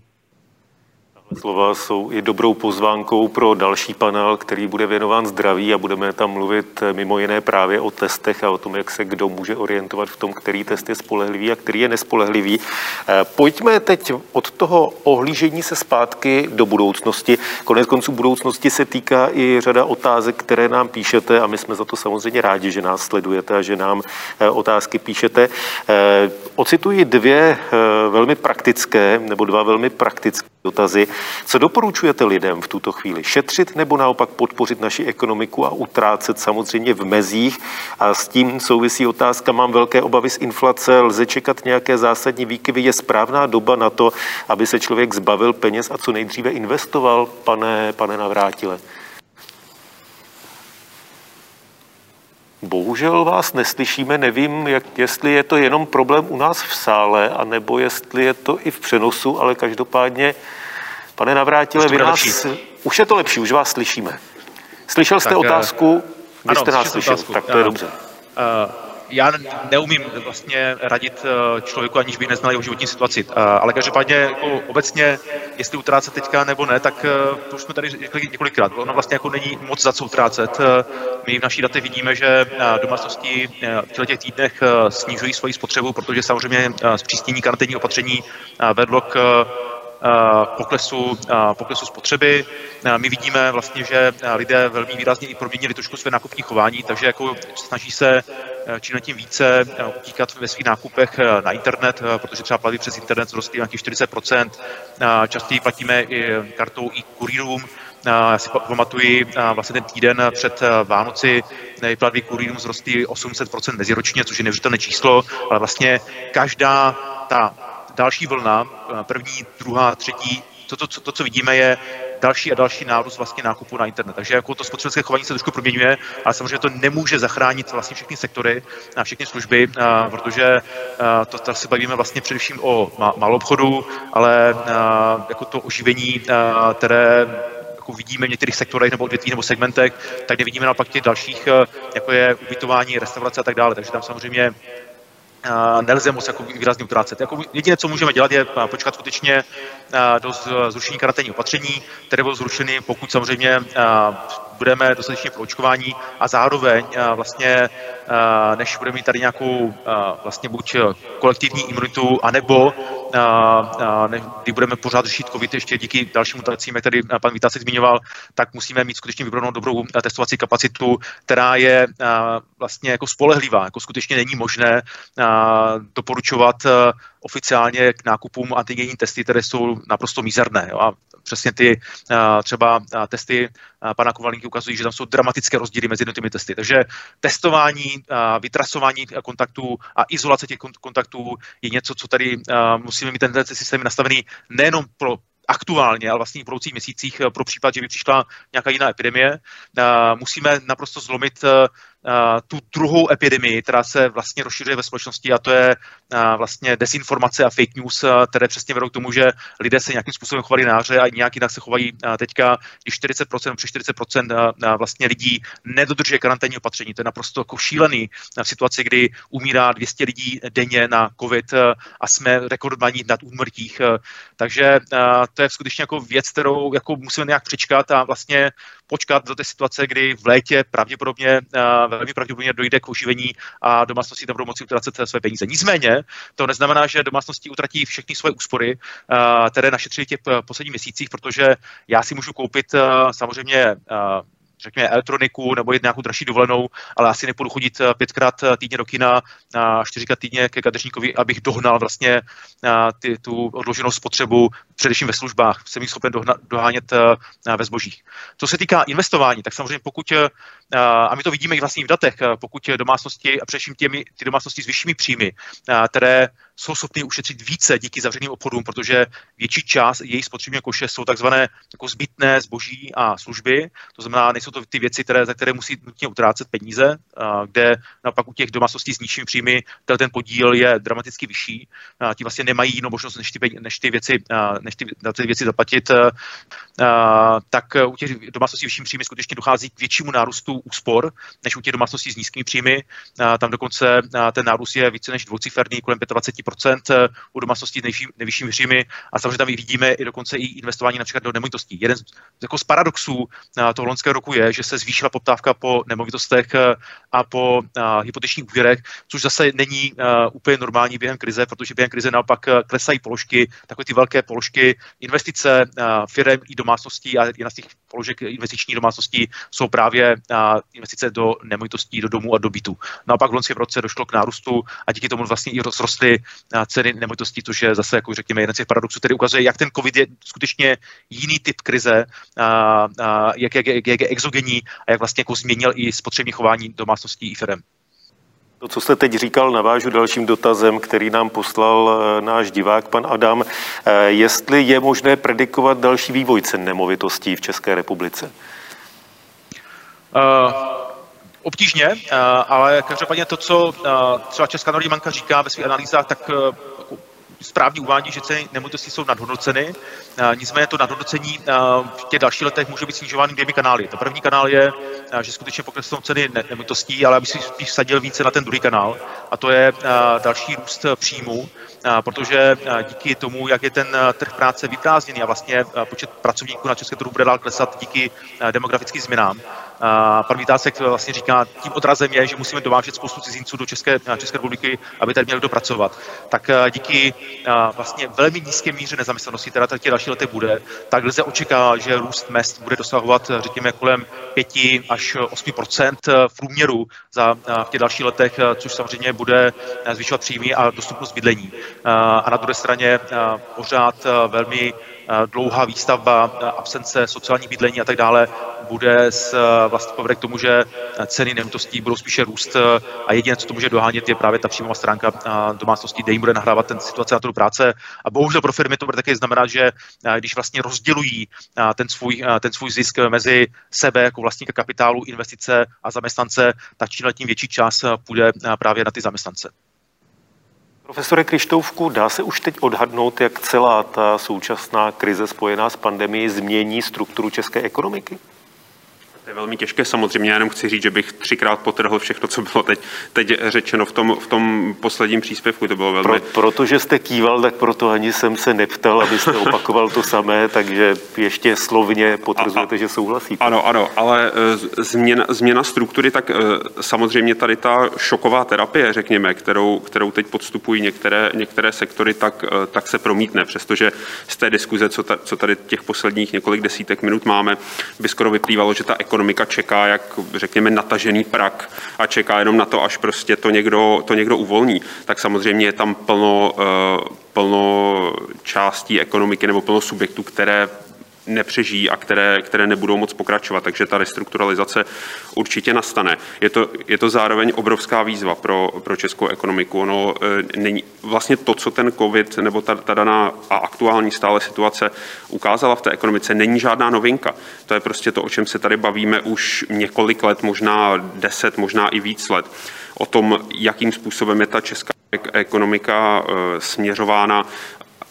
Slova jsou i dobrou pozvánkou pro další panel, který bude věnován zdraví a budeme tam mluvit eh, mimo jiné právě o testech a o tom, jak se kdo může orientovat v tom, který test je spolehlivý a který je nespolehlivý. Eh, pojďme teď od toho ohlížení se zpátky do budoucnosti. Konec konců budoucnosti se týká i řada otázek, které nám píšete a my jsme za to samozřejmě rádi, že nás sledujete a že nám eh, otázky píšete. Ocituji dvě velmi praktické nebo dva velmi praktické dotazy. Co doporučujete lidem v tuto chvíli? Šetřit nebo naopak podpořit naši ekonomiku a utrácet samozřejmě v mezích? A s tím souvisí otázka, mám velké obavy z inflace, lze čekat nějaké zásadní výkyvy? Je správná doba na to, aby se člověk zbavil peněz a co nejdříve investoval, pane, pane Navrátile? Bohužel vás neslyšíme, nevím, jak, jestli je to jenom problém u nás v sále, anebo jestli je to i v přenosu, ale každopádně, pane Navrátile, vy nás, lepší. už je to lepší, už vás slyšíme. Slyšel jste tak, eh, otázku, vy ano, jste nás slyšel, otázku. tak to je uh, dobře. Uh, já neumím vlastně radit eh, člověku, aniž bych neznal jeho životní situaci. Eh, ale každopádně jako obecně, jestli utrácet teďka nebo ne, tak eh, to už jsme tady řekli několikrát. Ono vlastně jako není moc za co utrácet. My v naší datě vidíme, že domácnosti v těch týdnech snižují svoji spotřebu, protože samozřejmě zpřísnění karanténní opatření vedlo k poklesu, poklesu spotřeby. My vidíme vlastně, že lidé velmi výrazně i proměnili trošku své nákupní chování, takže jako snaží se čím tím více utíkat ve svých nákupech na internet, protože třeba platby přes internet zrostly nějakých 40%. Častěji platíme i kartou i kurýrům, já si pamatuji vlastně ten týden před Vánoci platby kurýrům zrostly 800% meziročně, což je neuvěřitelné číslo, ale vlastně každá ta další vlna, eh, první, druhá, třetí, to, to, to, to, co vidíme, je další a další nárůst vlastně nákupu na internet. Takže jako to spotřebitelské chování se trošku proměňuje, ale samozřejmě to nemůže zachránit vlastně všechny sektory a všechny služby, protože to, to se bavíme vlastně především o malou obchodu, ale jako to oživení, které jako vidíme v některých sektorech nebo odvětvích nebo segmentech, tak nevidíme naopak těch dalších, jako je ubytování, restaurace a tak dále. Takže tam samozřejmě nelze moc jako výrazně utrácet. Jako jediné, co můžeme dělat, je počkat skutečně do zrušení karanténních opatření, které budou zrušeny, pokud samozřejmě budeme dostatečně proočkování a zároveň vlastně, než budeme mít tady nějakou vlastně buď kolektivní imunitu, anebo kdy budeme pořád řešit COVID ještě díky dalším mutacím, jak tady pan Vítas zmiňoval, tak musíme mít skutečně vybranou dobrou testovací kapacitu, která je vlastně jako spolehlivá. Jako skutečně není možné doporučovat oficiálně k nákupům antigenní testy, které jsou naprosto mizerné. Jo? A přesně ty třeba testy pana Kovalínky ukazují, že tam jsou dramatické rozdíly mezi jednotlivými testy. Takže testování, vytrasování kontaktů a izolace těch kontaktů je něco, co tady musíme mít ten systém nastavený nejenom pro aktuálně, ale vlastně v budoucích měsících pro případ, že by přišla nějaká jiná epidemie. Musíme naprosto zlomit tu druhou epidemii, která se vlastně rozšiřuje ve společnosti a to je vlastně desinformace a fake news, které přesně vedou k tomu, že lidé se nějakým způsobem chovali náře a nějak jinak se chovají teďka, když 40%, přes 40% vlastně lidí nedodržuje karanténní opatření. To je naprosto jako šílený v situaci, kdy umírá 200 lidí denně na COVID a jsme rekordmaní nad úmrtích. Takže to je skutečně jako věc, kterou jako musíme nějak přečkat a vlastně počkat do té situace, kdy v létě pravděpodobně, velmi pravděpodobně dojde k oživení a domácnosti tam budou moci utracet své peníze. Nicméně to neznamená, že domácnosti utratí všechny svoje úspory, které našetřili těch posledních měsících, protože já si můžu koupit samozřejmě řekněme, elektroniku nebo jít nějakou dražší dovolenou, ale asi nepůjdu chodit eh, pětkrát eh, týdně do kina čtyřikrát týdně ke kadeřníkovi, abych dohnal vlastně eh, ty, tu odloženou spotřebu, především ve službách. Jsem ji schopen dohánět ve zbožích. Co se týká investování, tak samozřejmě pokud, a my to vidíme i vlastně v datech, pokud domácnosti a především těmi, ty domácnosti s vyššími příjmy, které jsou schopni ušetřit více díky zavřeným obchodům, protože větší část jejich spotřebního koše jsou takzvané jako zbytné zboží a služby. To znamená, nejsou to ty věci, které, za které musí nutně utrácet peníze, kde naopak u těch domácností s nižšími příjmy ten podíl je dramaticky vyšší. Ti vlastně nemají jinou možnost, než ty, než ty věci, než ty, na ty věci zaplatit. Tak u těch domácností s vyššími příjmy skutečně dochází k většímu nárůstu úspor, než u těch domácností s nízkými příjmy. Tam dokonce ten nárůst je více než dvouciferný, kolem 25 Eh, u domácností s nejvyššími příjmy a samozřejmě tam vidíme i dokonce i investování například do nemovitostí. Jeden z, jako z paradoxů eh, toho loňského roku je, že se zvýšila poptávka po nemovitostech eh, a po hypotečních úvěrech, což zase není úplně normální během krize, protože během krize naopak klesají položky, takové ty velké položky, investice firm i domácností a jedna z těch položek investiční domácností jsou právě investice do nemovitostí, do domů a do bytu. Naopak v loňském roce došlo k nárůstu a díky tomu vlastně i rozrostly ceny nemovitostí, což je zase, jako řekněme, jeden z těch paradoxů, který ukazuje, jak ten COVID je skutečně jiný typ krize, a, a jak, jak, jak, jak je exogenní a jak vlastně jako změnil i spotřební chování domácností i firm. To, co jste teď říkal, navážu dalším dotazem, který nám poslal eh, náš divák, pan Adam. Eh, jestli je možné predikovat další vývoj cen nemovitostí v České republice? Uh, obtížně, uh, ale každopádně to, co uh, třeba Česká národní banka říká ve svých analýzách, tak správně uvádí, že ceny nemovitostí jsou nadhodnoceny. Nicméně to nadhodnocení v těch dalších letech může být snižovány dvěmi kanály. To první kanál je, že skutečně poklesnou ceny nemovitostí, ale aby si spíš vsadil více na ten druhý kanál. A to je další růst příjmu, protože díky tomu, jak je ten trh práce vyprázdněný a vlastně počet pracovníků na české trhu bude dál klesat díky demografickým změnám, pan Vításek vlastně říká, tím odrazem je, že musíme dovážet spoustu cizinců do České, České republiky, aby tady měli dopracovat. Tak díky vlastně velmi nízké míře nezaměstnanosti, která tady další lety bude, tak lze očekávat, že růst mest bude dosahovat, řekněme, kolem 5 až 8% v průměru za, v těch dalších letech, což samozřejmě bude zvyšovat příjmy a dostupnost bydlení. A na druhé straně pořád velmi dlouhá výstavba, absence sociální bydlení a tak dále bude s, vlastně povede k tomu, že ceny nemovitostí budou spíše růst a jediné, co to může dohánět, je právě ta příjmová stránka domácností, kde jim bude nahrávat ten situace na trhu práce. A bohužel pro firmy to bude také znamenat, že když vlastně rozdělují ten svůj, ten svůj zisk mezi sebe jako vlastníka kapitálu, investice a zaměstnance, tak čím větší čas půjde právě na ty zaměstnance. Profesore Krištoufku, dá se už teď odhadnout, jak celá ta současná krize spojená s pandemií změní strukturu české ekonomiky? To je velmi těžké samozřejmě, já jenom chci říct, že bych třikrát potrhl všechno, co bylo teď, teď řečeno v tom, v tom posledním příspěvku. To bylo velmi... Pro, protože jste kýval, tak proto ani jsem se neptal, abyste opakoval to samé, takže ještě slovně potvrzujete, a, a, že souhlasíte. Ano, ano, ale e, změna, změna struktury, tak e, samozřejmě tady ta šoková terapie, řekněme, kterou, kterou teď podstupují některé, některé sektory, tak, e, tak se promítne, přestože z té diskuze, co, ta, co tady těch posledních několik desítek minut máme, by skoro vyplývalo, že ta ekonomika čeká, jak řekněme, natažený prak a čeká jenom na to, až prostě to někdo, to někdo uvolní, tak samozřejmě je tam plno, eh, plno částí ekonomiky nebo plno subjektů, které nepřežijí a které, které nebudou moc pokračovat. Takže ta restrukturalizace určitě nastane. Je to, je to zároveň obrovská výzva pro, pro českou ekonomiku. Ono e, není vlastně to, co ten COVID nebo ta, ta daná a aktuální stále situace ukázala v té ekonomice, není žádná novinka. To je prostě to, o čem se tady bavíme už několik let, možná deset, možná i víc let. O tom, jakým způsobem je ta česká ekonomika e, směřována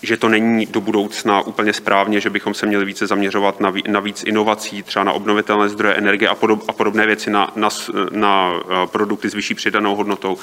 že to není do budoucna úplně správně, že bychom se měli více zaměřovat na, na víc inovací, třeba na obnovitelné zdroje energie a, podob, a podobné věci, na, na, na eh, produkty s vyšší přidanou hodnotou.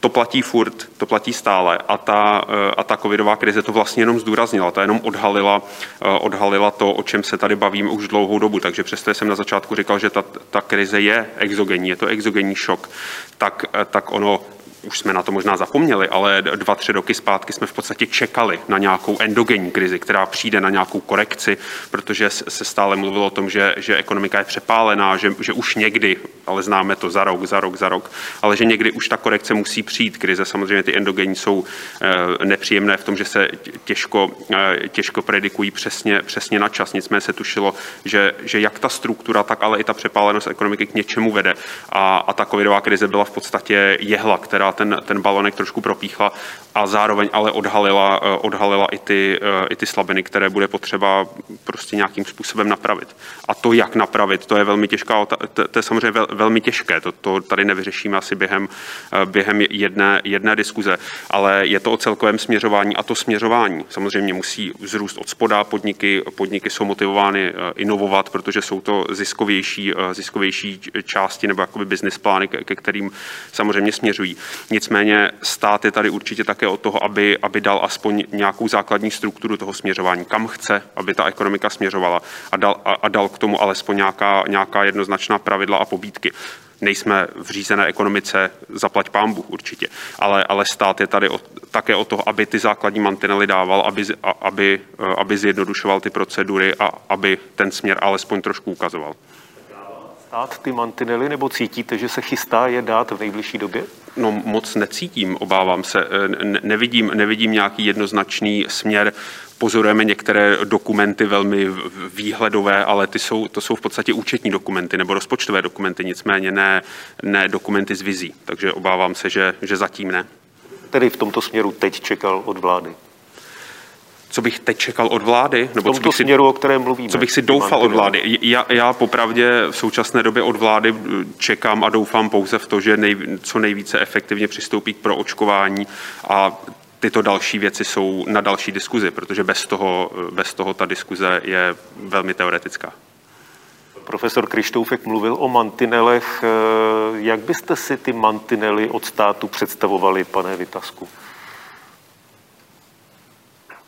To platí furt, to platí stále a ta, eh, a ta covidová krize to vlastně jenom zdůraznila, ta jenom odhalila, eh, odhalila to, o čem se tady bavíme už dlouhou dobu. Takže přesto jsem na začátku říkal, že ta, ta krize je exogenní, je to exogenní šok, tak, tak ono už jsme na to možná zapomněli, ale dva, tři roky zpátky jsme v podstatě čekali na nějakou endogenní krizi, která přijde na nějakou korekci, protože se stále mluvilo o tom, že, že ekonomika je přepálená, že, že už někdy, ale známe to za rok, za rok, za rok, ale že někdy už ta korekce musí přijít. Krize samozřejmě ty endogenní jsou eh, nepříjemné v tom, že se těžko, eh, těžko predikují přesně, přesně na čas. Nicméně se tušilo, že, že jak ta struktura, tak ale i ta přepálenost ekonomiky k něčemu vede. A, a ta covidová krize byla v podstatě jehla, která ten, ten balonek trošku propíchla a zároveň ale odhalila, eh, odhalila i, ty, eh, i ty slabiny, které bude potřeba prostě nějakým způsobem napravit. A to, jak napravit, to je velmi těžká, to, to je samozřejmě vel, velmi těžké, to, to tady nevyřešíme asi během, eh, během jedné, jedné diskuze, ale je to o celkovém směřování a to směřování samozřejmě musí vzrůst od spoda, podniky, podniky jsou motivovány inovovat, protože jsou to ziskovější, ziskovější části nebo jakoby business plány, ke kterým samozřejmě směřují. Nicméně stát je tady určitě také od toho, aby, aby dal aspoň nějakou základní strukturu toho směřování, kam chce, aby ta ekonomika směřovala a dal, a, a dal k tomu alespoň nějaká, nějaká jednoznačná pravidla a pobídky nejsme v řízené ekonomice, zaplať pámbu určitě, ale, ale stát je tady o, také o toho, aby ty základní mantinely dával, aby, aby, aby zjednodušoval ty procedury a aby ten směr alespoň trošku ukazoval dát ty mantinely, nebo cítíte, že se chystá je dát v nejbližší době? No moc necítím, obávám se. Ne, nevidím, nevidím nějaký jednoznačný směr. Pozorujeme některé dokumenty velmi výhledové, ale ty jsou, to jsou v podstatě účetní dokumenty nebo rozpočtové dokumenty, nicméně ne, ne dokumenty z vizí. Takže obávám se, že, že zatím ne. Tedy v tomto směru teď čekal od vlády? Co bych teď čekal od vlády? Nebo co bych si, směru, o kterém mluvíme. Co bych si doufal od vlády? Já, já popravdě v současné době od vlády eh, čekám a doufám pouze v to, že nej, co nejvíce efektivně přistoupí k proočkování a tyto další věci jsou na další diskuzi, protože bez toho, eh, bez toho ta diskuze je velmi teoretická. Profesor Krištoufek mluvil o mantinelech. Eh, jak byste si ty mantinely od státu představovali, pane Vytasku?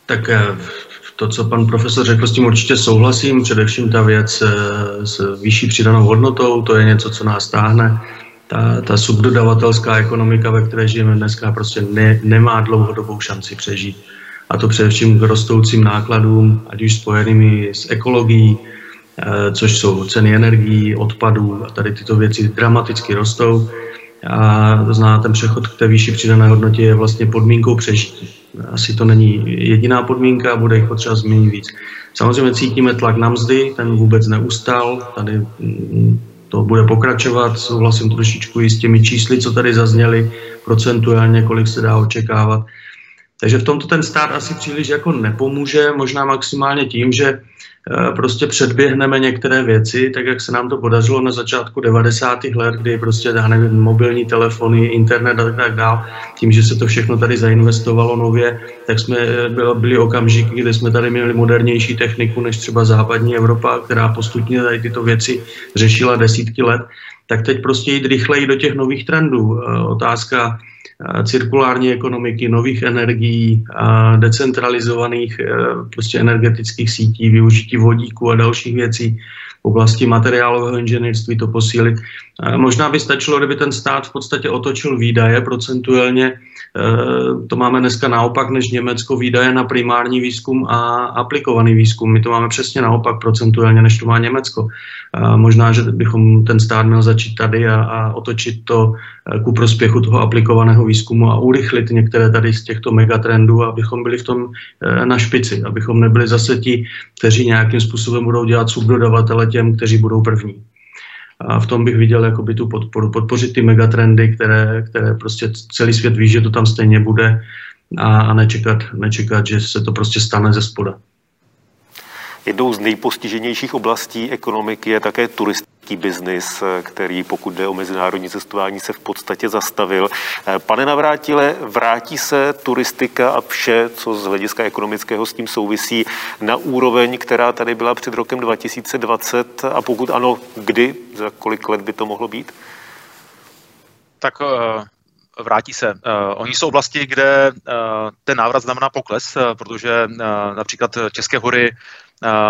Tak eh, to, co pan profesor řekl, s tím určitě souhlasím. Především ta věc eh, s vyšší přidanou hodnotou, to je něco, co nás táhne. Ta, ta subdodavatelská ekonomika, ve které žijeme dneska, prostě ne, nemá dlouhodobou šanci přežít. A to především k rostoucím nákladům, ať už spojenými s ekologií, eh, což jsou ceny energií, odpadů a tady tyto věci dramaticky rostou. A to znamená, ten přechod k té výšší přidané hodnotě je vlastně podmínkou přežití. Asi to není jediná podmínka, bude jich potřeba změnit víc. Samozřejmě cítíme tlak na mzdy, ten vůbec neustal, tady mm, to bude pokračovat, souhlasím trošičku i s těmi čísly, co tady zazněly, procentuálně, kolik se dá očekávat. Takže v tomto ten stát asi příliš jako nepomůže, možná maximálně tím, že Eh, prostě předběhneme některé věci, tak jak se nám to podařilo na začátku 90. let, kdy prostě, já nevím, mobilní telefony, internet a tak dále, tím, že se to všechno tady zainvestovalo nově, tak jsme eh, byli okamžiky, kdy jsme tady měli modernější techniku než třeba západní Evropa, která postupně tady tyto věci řešila desítky let, tak teď prostě jít rychleji do těch nových trendů. Eh, otázka cirkulární ekonomiky, nových energií, decentralizovaných e, prostě energetických sítí, využití vodíku a dalších věcí v oblasti materiálového inženýrství to posílit. Možná by stačilo, kdyby ten stát v podstatě otočil výdaje procentuálně Eh, to máme dneska naopak než Německo výdaje na primární výzkum a aplikovaný výzkum. My to máme přesně naopak procentuálně, než to má Německo. Možná, že bychom ten stát měl začít tady a, a otočit to eh, ku prospěchu toho aplikovaného výzkumu a urychlit některé tady z těchto megatrendů, abychom byli v tom eh, na špici, abychom nebyli zase ti, kteří nějakým způsobem budou dělat subdodavatele těm, kteří budou první. A v tom bych viděl jakoby tu podporu, podpořit ty megatrendy, které, které prostě celý svět ví, že to tam stejně bude a, a nečekat, nečekat, že se to prostě stane ze spoda. Jednou z nejpostiženějších oblastí ekonomiky je také turistický biznis, který pokud jde o mezinárodní cestování se v podstatě zastavil. Pane Navrátile, vrátí se turistika a vše, co z hlediska ekonomického s tím souvisí, na úroveň, která tady byla před rokem 2020 a pokud ano, kdy, za kolik let by to mohlo být? Tak uh vrátí se. Uh, oni jsou oblasti, kde uh, ten návrat znamená pokles, protože například České hory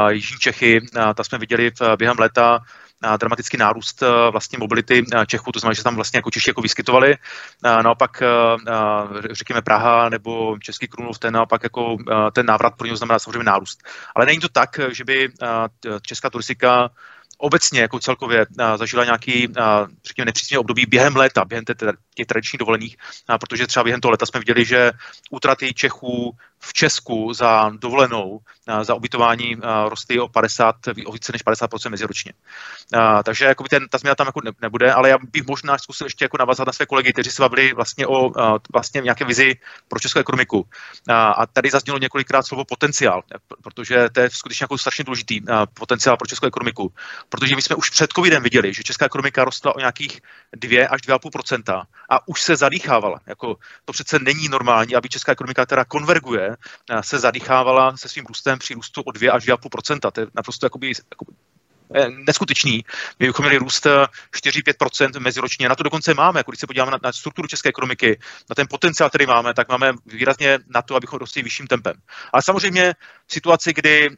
Jižní Čechy, tam jsme viděli během léta dramatický nárůst vlastně mobility Čechů, to znamená, že tam vlastně jako Češi jako vyskytovali. Naopak, řekněme Praha nebo Český Krumlov, ten naopak jako ten návrat pro něj znamená samozřejmě nárůst. Ale není to tak, že by česká turistika obecně jako celkově zažila nějaký, řekněme, nepříznivé období během léta, během těch tradičních dovolených, protože třeba během toho léta jsme viděli, že útraty Čechů v Česku za dovolenou, za ubytování rostly o 50, o více než 50% meziročně. Takže jakoby ten, ta změna tam jako nebude, ale já bych možná zkusil ještě jako navázat na své kolegy, kteří se bavili vlastně o vlastně nějaké vizi pro českou ekonomiku. A tady zaznělo několikrát slovo potenciál, protože to je skutečně jako strašně důležitý potenciál pro českou ekonomiku, protože my jsme už před covidem viděli, že česká ekonomika rostla o nějakých 2 až 2,5% a už se zadýchávala. Jako, to přece není normální, aby česká ekonomika, která konverguje, Eh, se zadýchávala se svým růstem při růstu o 2 až 2,5% To je naprosto jakoby, jakoby eh, neskutečný. My bychom měli růst 4-5% eh, meziročně. Na to dokonce máme, jako když se podíváme na, na strukturu české ekonomiky, na ten potenciál, který máme, tak máme výrazně na to, abychom rostli vyšším tempem. Ale samozřejmě v situaci, kdy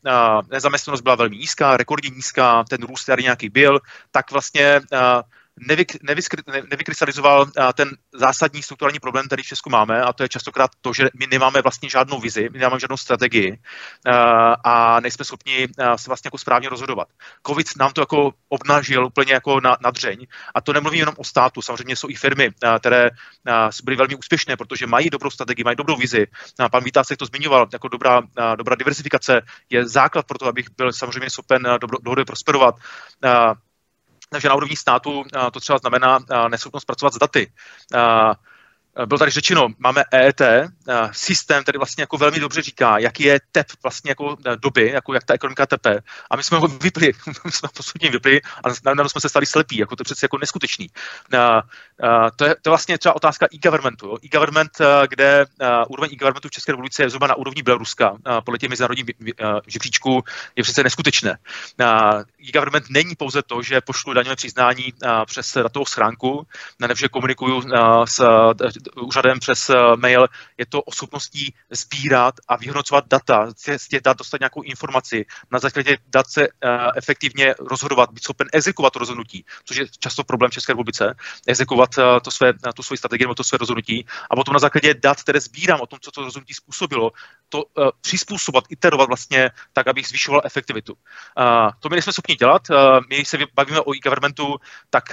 nezaměstnanost byla velmi nízká, rekordně nízká, ten růst tady nějaký byl, tak vlastně uh, nevyk, nevyskry, nevykrystalizoval ten zásadní strukturální problém, který v Česku máme, a to je častokrát to, že my nemáme vlastně žádnou vizi, my nemáme žádnou strategii a nejsme schopni se vlastně jako správně rozhodovat. Covid nám to jako obnažil úplně jako na, na dřeň a to nemluvím jenom o státu, samozřejmě jsou i firmy, které byly velmi úspěšné, protože mají dobrou strategii, mají dobrou vizi. Pan Vítá se to zmiňoval, jako dobrá, dobrá diversifikace je základ pro to, abych byl samozřejmě schopen dlouhodobě prosperovat. Takže na úrovni státu to třeba znamená neschopnost pracovat s daty. Eh, bylo tady řečeno, máme EET, eh, systém, který vlastně jako velmi dobře říká, jaký je tep vlastně jako eh, doby, jako jak ta ekonomika tepe. A my jsme ho vypli, my jsme postupně vypli a najednou jsme se stali slepí, jako to je přece jako neskutečný. To je, to je vlastně třeba otázka e-governmentu. E-government, kde úroveň e-governmentu v České republice je zhruba na úrovni Běloruska, podle těch mezinárodních žebříčků, je přece neskutečné. E-government není pouze to, že pošlu daňové přiznání přes datovou schránku, nebo že komunikuju s úřadem přes eh, mail, je to o schopností sbírat a vyhodnocovat data, z těch dat dostat nějakou informaci, na základě dat se uh, efektivně rozhodovat, být schopen exekovat rozhodnutí, což je často problém v České republice, exekovat uh, to své, tu svoji strategii nebo to své rozhodnutí a potom na základě dat, které sbírám o tom, co to rozhodnutí způsobilo, to přizpůsobovat, iterovat vlastně tak, abych zvyšoval efektivitu. To my nejsme schopni dělat. My se bavíme o e-governmentu, tak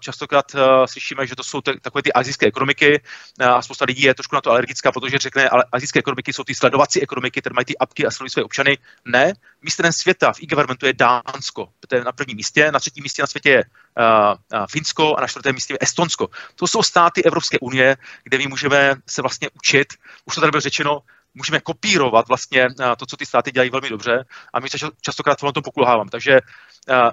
častokrát slyšíme, že to jsou takové ty azijské ekonomiky, a spousta lidí je trošku na to alergická, protože řekne, ale azijské ekonomiky jsou ty sledovací ekonomiky, které mají ty apky a sledují své občany. Ne, mistrem světa v e-governmentu je Dánsko, to je na prvním místě, na třetím místě na světě je uh, Finsko a na čtvrtém místě je Estonsko. To jsou státy Evropské unie, kde my můžeme se vlastně učit, už to tady bylo řečeno, můžeme kopírovat vlastně to, co ty státy dělají velmi dobře a my častokrát v tom pokulháváme. Takže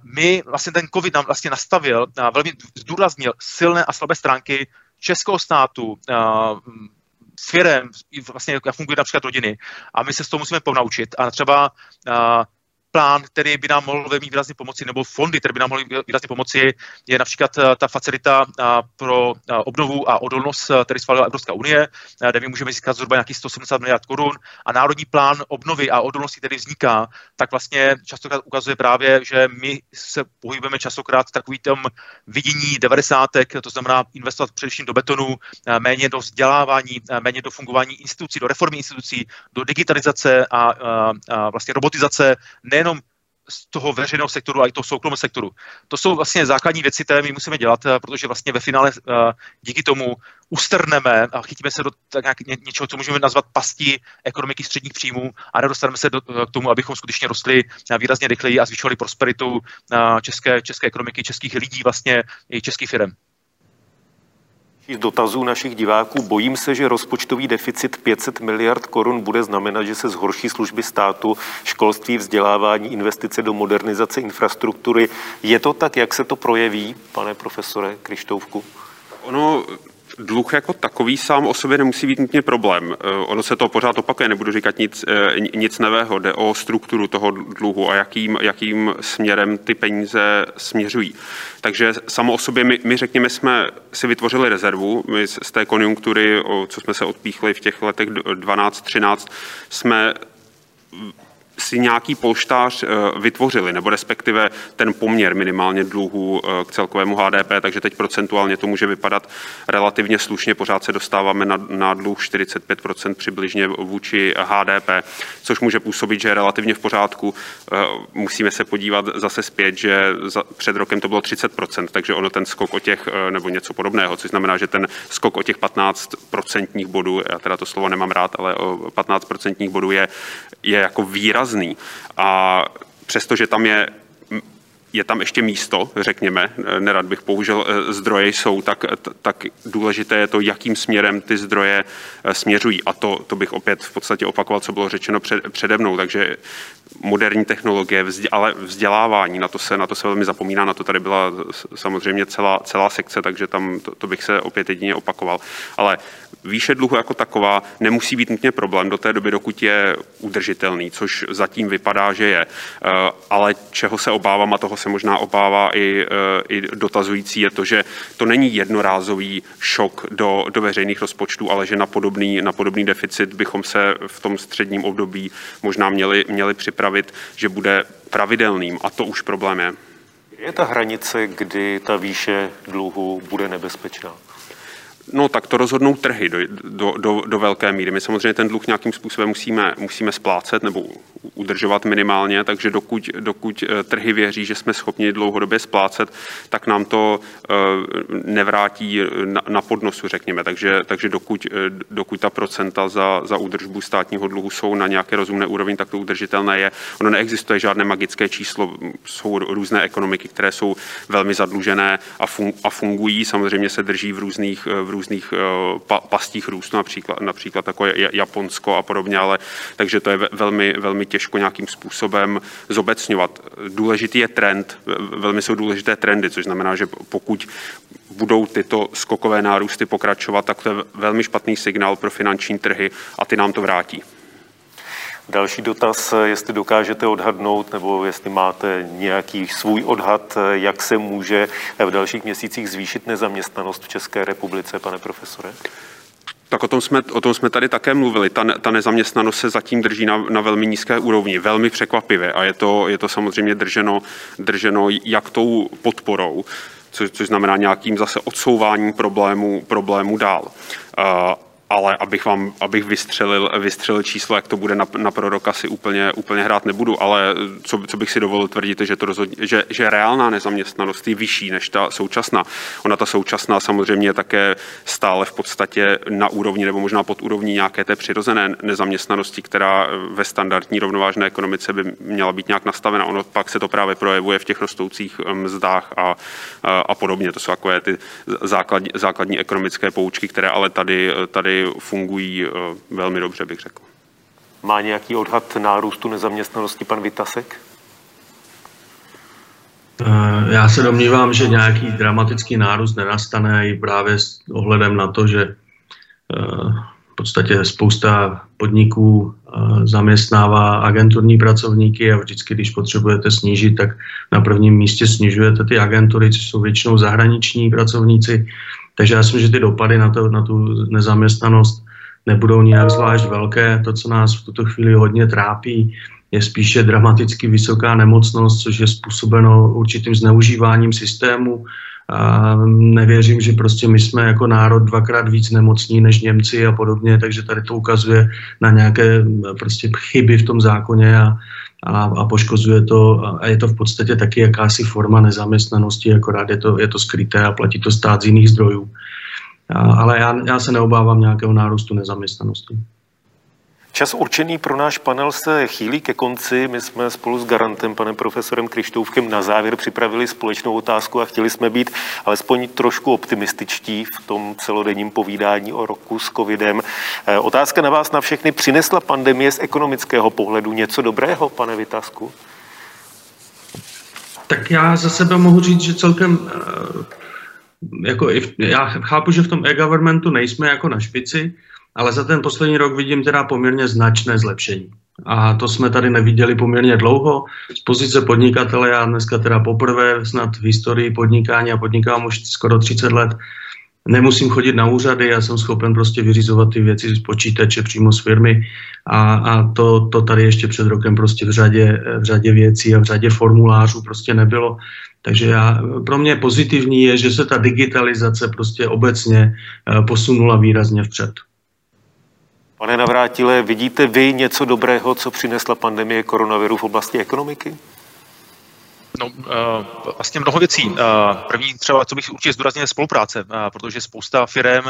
my vlastně ten COVID nám vlastně nastavil, velmi zdůraznil silné a slabé stránky českého státu, firem, vlastně jak fungují například rodiny. A my se z toho musíme ponaučit. A třeba plán, který by nám mohl velmi výrazně pomoci, nebo fondy, které by nám mohly výrazně pomoci, je například eh, ta facilita eh, pro eh, obnovu a odolnost, který schválila Evropská unie, kde my můžeme získat zhruba nějakých 170 miliard korun a národní plán obnovy a odolnosti, který vzniká, tak vlastně častokrát ukazuje právě, že my se pohybujeme častokrát v takový tom vidění 90. to znamená investovat především do betonu, méně do vzdělávání, méně do fungování institucí, do reformy institucí, do digitalizace a, a, a vlastně robotizace, ne nejenom z toho veřejného sektoru, ale i toho soukromého sektoru. To jsou vlastně základní věci, které my musíme dělat, eh, protože vlastně ve finále eh, díky tomu ustrneme a chytíme se do nějak, ně, něčeho, co můžeme nazvat pastí ekonomiky středních příjmů a nedostaneme se do, eh, k tomu, abychom skutečně rostli výrazně rychleji a zvyšovali prosperitu české, české ekonomiky, českých lidí vlastně i českých firm z dotazů našich diváků. Bojím se, že rozpočtový deficit 500 miliard korun bude znamenat, že se zhorší služby státu, školství, vzdělávání, investice do modernizace infrastruktury. Je to tak, jak se to projeví, pane profesore Krištouvku? Ono dluh jako takový sám o sobě nemusí být nutně problém. Eh, ono se to pořád opakuje, nebudu říkat nic, eh, nic nového, jde o strukturu toho dluhu a jakým, jakým směrem ty peníze směřují. Takže samo o sobě my, my řekněme, jsme si vytvořili rezervu, my z té konjunktury, co jsme se odpíchli v těch letech 12-13, jsme si nějaký polštář eh, vytvořili, nebo respektive ten poměr minimálně dluhu eh, k celkovému HDP, takže teď procentuálně to může vypadat relativně slušně, pořád se dostáváme na, na dluh 45% přibližně vůči HDP, což může působit, že je relativně v pořádku. Eh, musíme se podívat zase zpět, že za, před rokem to bylo 30%, takže ono ten skok o těch, nebo něco podobného, což znamená, že ten skok o těch 15% bodů, já teda to slovo nemám rád, ale o 15% bodů je, je jako výraz výrazný. A přestože tam je je tam ještě místo, řekněme, nerad bych použil eh, zdroje jsou, tak, tak důležité je to, jakým směrem ty zdroje eh, směřují. A to, to bych opět v podstatě opakoval, co bylo řečeno před, přede mnou. Takže moderní technologie, ale vzdělávání, na to, se, na to se velmi zapomíná, na to tady byla samozřejmě celá, celá sekce, takže tam to, to bych se opět jedině opakoval. Ale výše dluhu jako taková nemusí být nutně problém do té doby, dokud je udržitelný, což zatím vypadá, že je. Eh, ale čeho se obávám, a toho se možná obává i, eh, i dotazující, je to, že to není jednorázový šok do, do veřejných rozpočtů, ale že na podobný, na podobný deficit bychom se v tom středním období možná měli, měli připravit, že bude pravidelným a to už problém je. Je ta hranice, kdy ta výše dluhu bude nebezpečná? No tak to rozhodnou trhy do, do, do, do velké míry. My samozřejmě ten dluh nějakým způsobem musíme, musíme splácet nebo udržovat minimálně, takže dokud, dokud eh, trhy věří, že jsme schopni dlouhodobě splácet, tak nám to eh, nevrátí na, na podnosu, řekněme. Takže, takže dokud, eh, dokud ta procenta za, za údržbu státního dluhu jsou na nějaké rozumné úrovni, tak to udržitelné je. Ono neexistuje žádné magické číslo, jsou různé ekonomiky, které jsou velmi zadlužené a, fun, a fungují, samozřejmě se drží v různých, v různých pa, pastích růstu, například, například jako Japonsko a podobně, ale takže to je velmi, velmi těžko nějakým způsobem zobecňovat. Důležitý je trend, velmi jsou důležité trendy, což znamená, že pokud budou tyto skokové nárůsty pokračovat, tak to je velmi špatný signál pro finanční trhy a ty nám to vrátí. Další dotaz, jestli dokážete odhadnout, nebo jestli máte nějaký svůj odhad, jak se může v dalších měsících zvýšit nezaměstnanost v České republice, pane profesore? Tak o tom jsme, o tom jsme tady také mluvili. Ta, ta nezaměstnanost se zatím drží na, na velmi nízké úrovni, velmi překvapivě a je to, je to samozřejmě drženo, drženo jak tou podporou, což, což znamená nějakým zase odsouváním problémů, problémů dál. Uh, ale abych vám, abych vystřelil, vystřelil číslo, jak to bude na, na proroka, si úplně, úplně hrát nebudu, ale co, co bych si dovolil tvrdit, že, to rozhodně, že, že reálná nezaměstnanost je vyšší než ta současná. Ona ta současná samozřejmě je také stále v podstatě na úrovni nebo možná pod úrovní nějaké té přirozené nezaměstnanosti, která ve standardní rovnovážné ekonomice by měla být nějak nastavena. Ono pak se to právě projevuje v těch rostoucích mzdách a, a, a podobně. To jsou takové ty základní, základní ekonomické poučky, které ale tady, tady fungují eh, velmi dobře, bych řekl. Má nějaký odhad nárůstu nezaměstnanosti pan Vitasek? Eh, já se domnívám, že nějaký dramatický nárůst nenastane i právě s ohledem na to, že eh, v podstatě spousta podniků zaměstnává agenturní pracovníky a vždycky, když potřebujete snížit, tak na prvním místě snižujete ty agentury, což jsou většinou zahraniční pracovníci. Takže já si myslím, že ty dopady na, to, na tu nezaměstnanost nebudou nijak zvlášť velké. To, co nás v tuto chvíli hodně trápí, je spíše dramaticky vysoká nemocnost, což je způsobeno určitým zneužíváním systému. A nevěřím, že prostě my jsme jako národ dvakrát víc nemocní než Němci a podobně, takže tady to ukazuje na nějaké prostě chyby v tom zákoně a, a, a poškozuje to a je to v podstatě taky jakási forma nezaměstnanosti, akorát je to, je to skryté a platí to stát z jiných zdrojů. A, ale já, já se neobávám nějakého nárůstu nezaměstnanosti. Čas určený pro náš panel se chýlí ke konci. My jsme spolu s garantem, panem profesorem Krištoufkem, na závěr připravili společnou otázku a chtěli jsme být alespoň trošku optimističtí v tom celodenním povídání o roku s covidem. Eh, otázka na vás na všechny. Přinesla pandemie z ekonomického pohledu něco dobrého, pane Vytasku? Tak já za sebe mohu říct, že celkem eh, jako já chápu, že v tom e-governmentu nejsme jako na špici, ale za ten poslední rok vidím teda poměrně značné zlepšení. A to jsme tady neviděli poměrně dlouho. Z pozice podnikatele já dneska teda poprvé snad v historii podnikání a podnikám už skoro 30 let, nemusím chodit na úřady, já jsem schopen prostě vyřizovat ty věci z počítače přímo z firmy a, a to, to tady ještě před rokem prostě v řadě, v řadě věcí a v řadě formulářů prostě nebylo. Takže já, pro mě pozitivní je, že se ta digitalizace prostě obecně eh, posunula výrazně vpřed. Pane Navrátile, vidíte vy něco dobrého, co přinesla pandemie koronaviru v oblasti ekonomiky? No, uh, vlastně mnoho věcí. Uh, první třeba, co bych určitě zdůraznil, je spolupráce, uh, protože spousta firm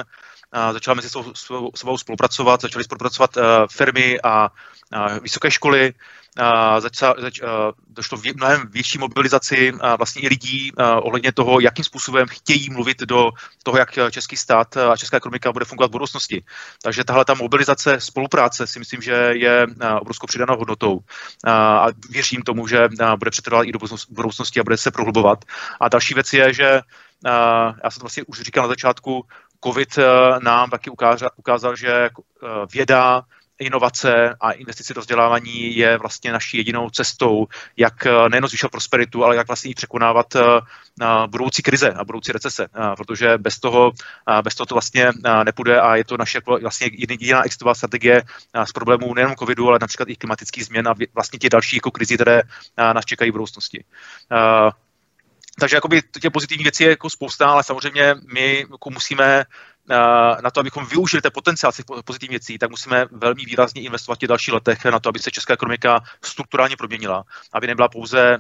začala mezi sebou, sebou spolupracovat, začaly spolupracovat firmy a vysoké školy, zača, zač, došlo v mnohem větší mobilizaci vlastně i lidí ohledně toho, jakým způsobem chtějí mluvit do toho, jak český stát a česká ekonomika bude fungovat v budoucnosti. Takže tahle ta mobilizace, spolupráce si myslím, že je obrovskou přidanou hodnotou a věřím tomu, že bude přetrvat i do budoucnosti a bude se prohlubovat. A další věc je, že já jsem to vlastně už říkal na začátku, COVID nám taky ukázal, ukázal že věda, inovace a investice do vzdělávání je vlastně naší jedinou cestou, jak eh, nejen zvyšovat prosperitu, ale jak vlastně překonávat eh, budoucí krize a budoucí recese, eh, protože bez toho, bez toho to vlastně nepůjde a je to naše vlastně jediná existová strategie z problémů nejen covidu, ale například i klimatických změn a vlastně těch dalších jako krizí, které nás čekají v budoucnosti. Takže jakoby těch pozitivních věcí je jako spousta, ale samozřejmě my jako musíme na to, abychom využili ten potenciál těch pozitivních věcí, tak musíme velmi výrazně investovat v dalších letech na to, aby se česká ekonomika strukturálně proměnila, aby nebyla pouze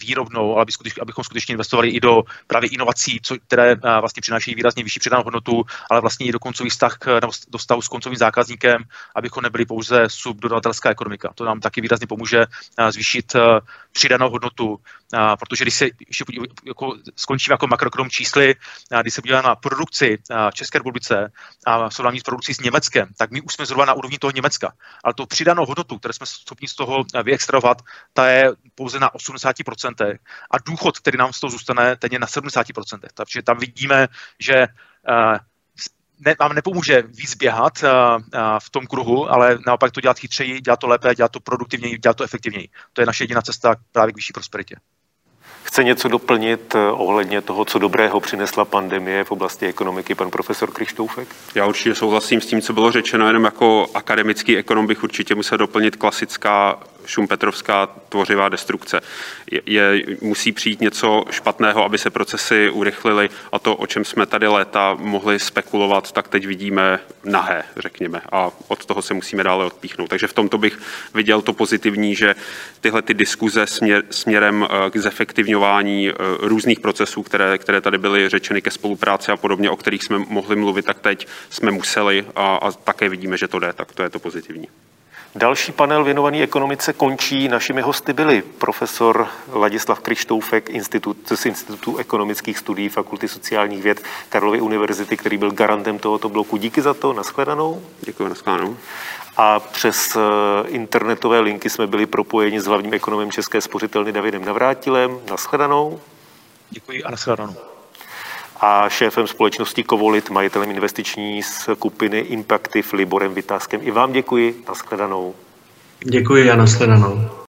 výrobnou, ale abychom skutečně investovali i do právě inovací, co, které vlastně přinášejí výrazně vyšší přidanou hodnotu, ale vlastně i do koncových vztah, do stavu s koncovým zákazníkem, abychom nebyli pouze subdodavatelská ekonomika. To nám taky výrazně pomůže zvýšit přidanou hodnotu protože když se ještě jako, skončíme jako makroekronom čísly, když se podíváme na produkci České republice a srovnání s produkcí s Německem, tak my už jsme zhruba na úrovni toho Německa. Ale to přidanou hodnotu, které jsme schopni z toho vyextrahovat, ta je pouze na 80%. A důchod, který nám z toho zůstane, ten je na 70%. Takže tam vidíme, že ne, vám nepomůže víc běhat uh, uh, v tom kruhu, ale naopak to dělat chytřeji, dělat to lépe, dělat to produktivněji, dělat to efektivněji. To je naše jediná cesta právě k vyšší prosperitě. Chce něco doplnit eh, ohledně toho, co dobrého přinesla pandemie v oblasti ekonomiky pan profesor Krištoufek? Já určitě souhlasím s tím, co bylo řečeno, jenom jako akademický ekonom bych určitě musel doplnit klasická Šumpetrovská tvořivá destrukce. Je, je, musí přijít něco špatného, aby se procesy urychlily a to, o čem jsme tady léta mohli spekulovat, tak teď vidíme nahé, řekněme, a od toho se musíme dále odpíchnout. Takže v tomto bych viděl to pozitivní, že tyhle ty diskuze směr, směrem eh, k zefektivňování eh, různých procesů, které, které tady byly řečeny ke spolupráci a podobně, o kterých jsme mohli mluvit, tak teď jsme museli a, a také vidíme, že to jde, tak to je to pozitivní. Další panel věnovaný ekonomice končí. Našimi hosty byli profesor Ladislav Krištoufek institut, z Institutu ekonomických studií Fakulty sociálních věd Karlovy univerzity, který byl garantem tohoto bloku. Díky za to, nashledanou. Děkuji, nashledanou. A přes eh, internetové linky jsme byli propojeni s hlavním ekonomem České spořitelny Davidem Navrátilem. Nashledanou. Děkuji a nashledanou a šéfem společnosti Kovolit, majitelem investiční skupiny Impactiv Liborem Vytázkem. I vám děkuji, nashledanou. Děkuji a nashledanou.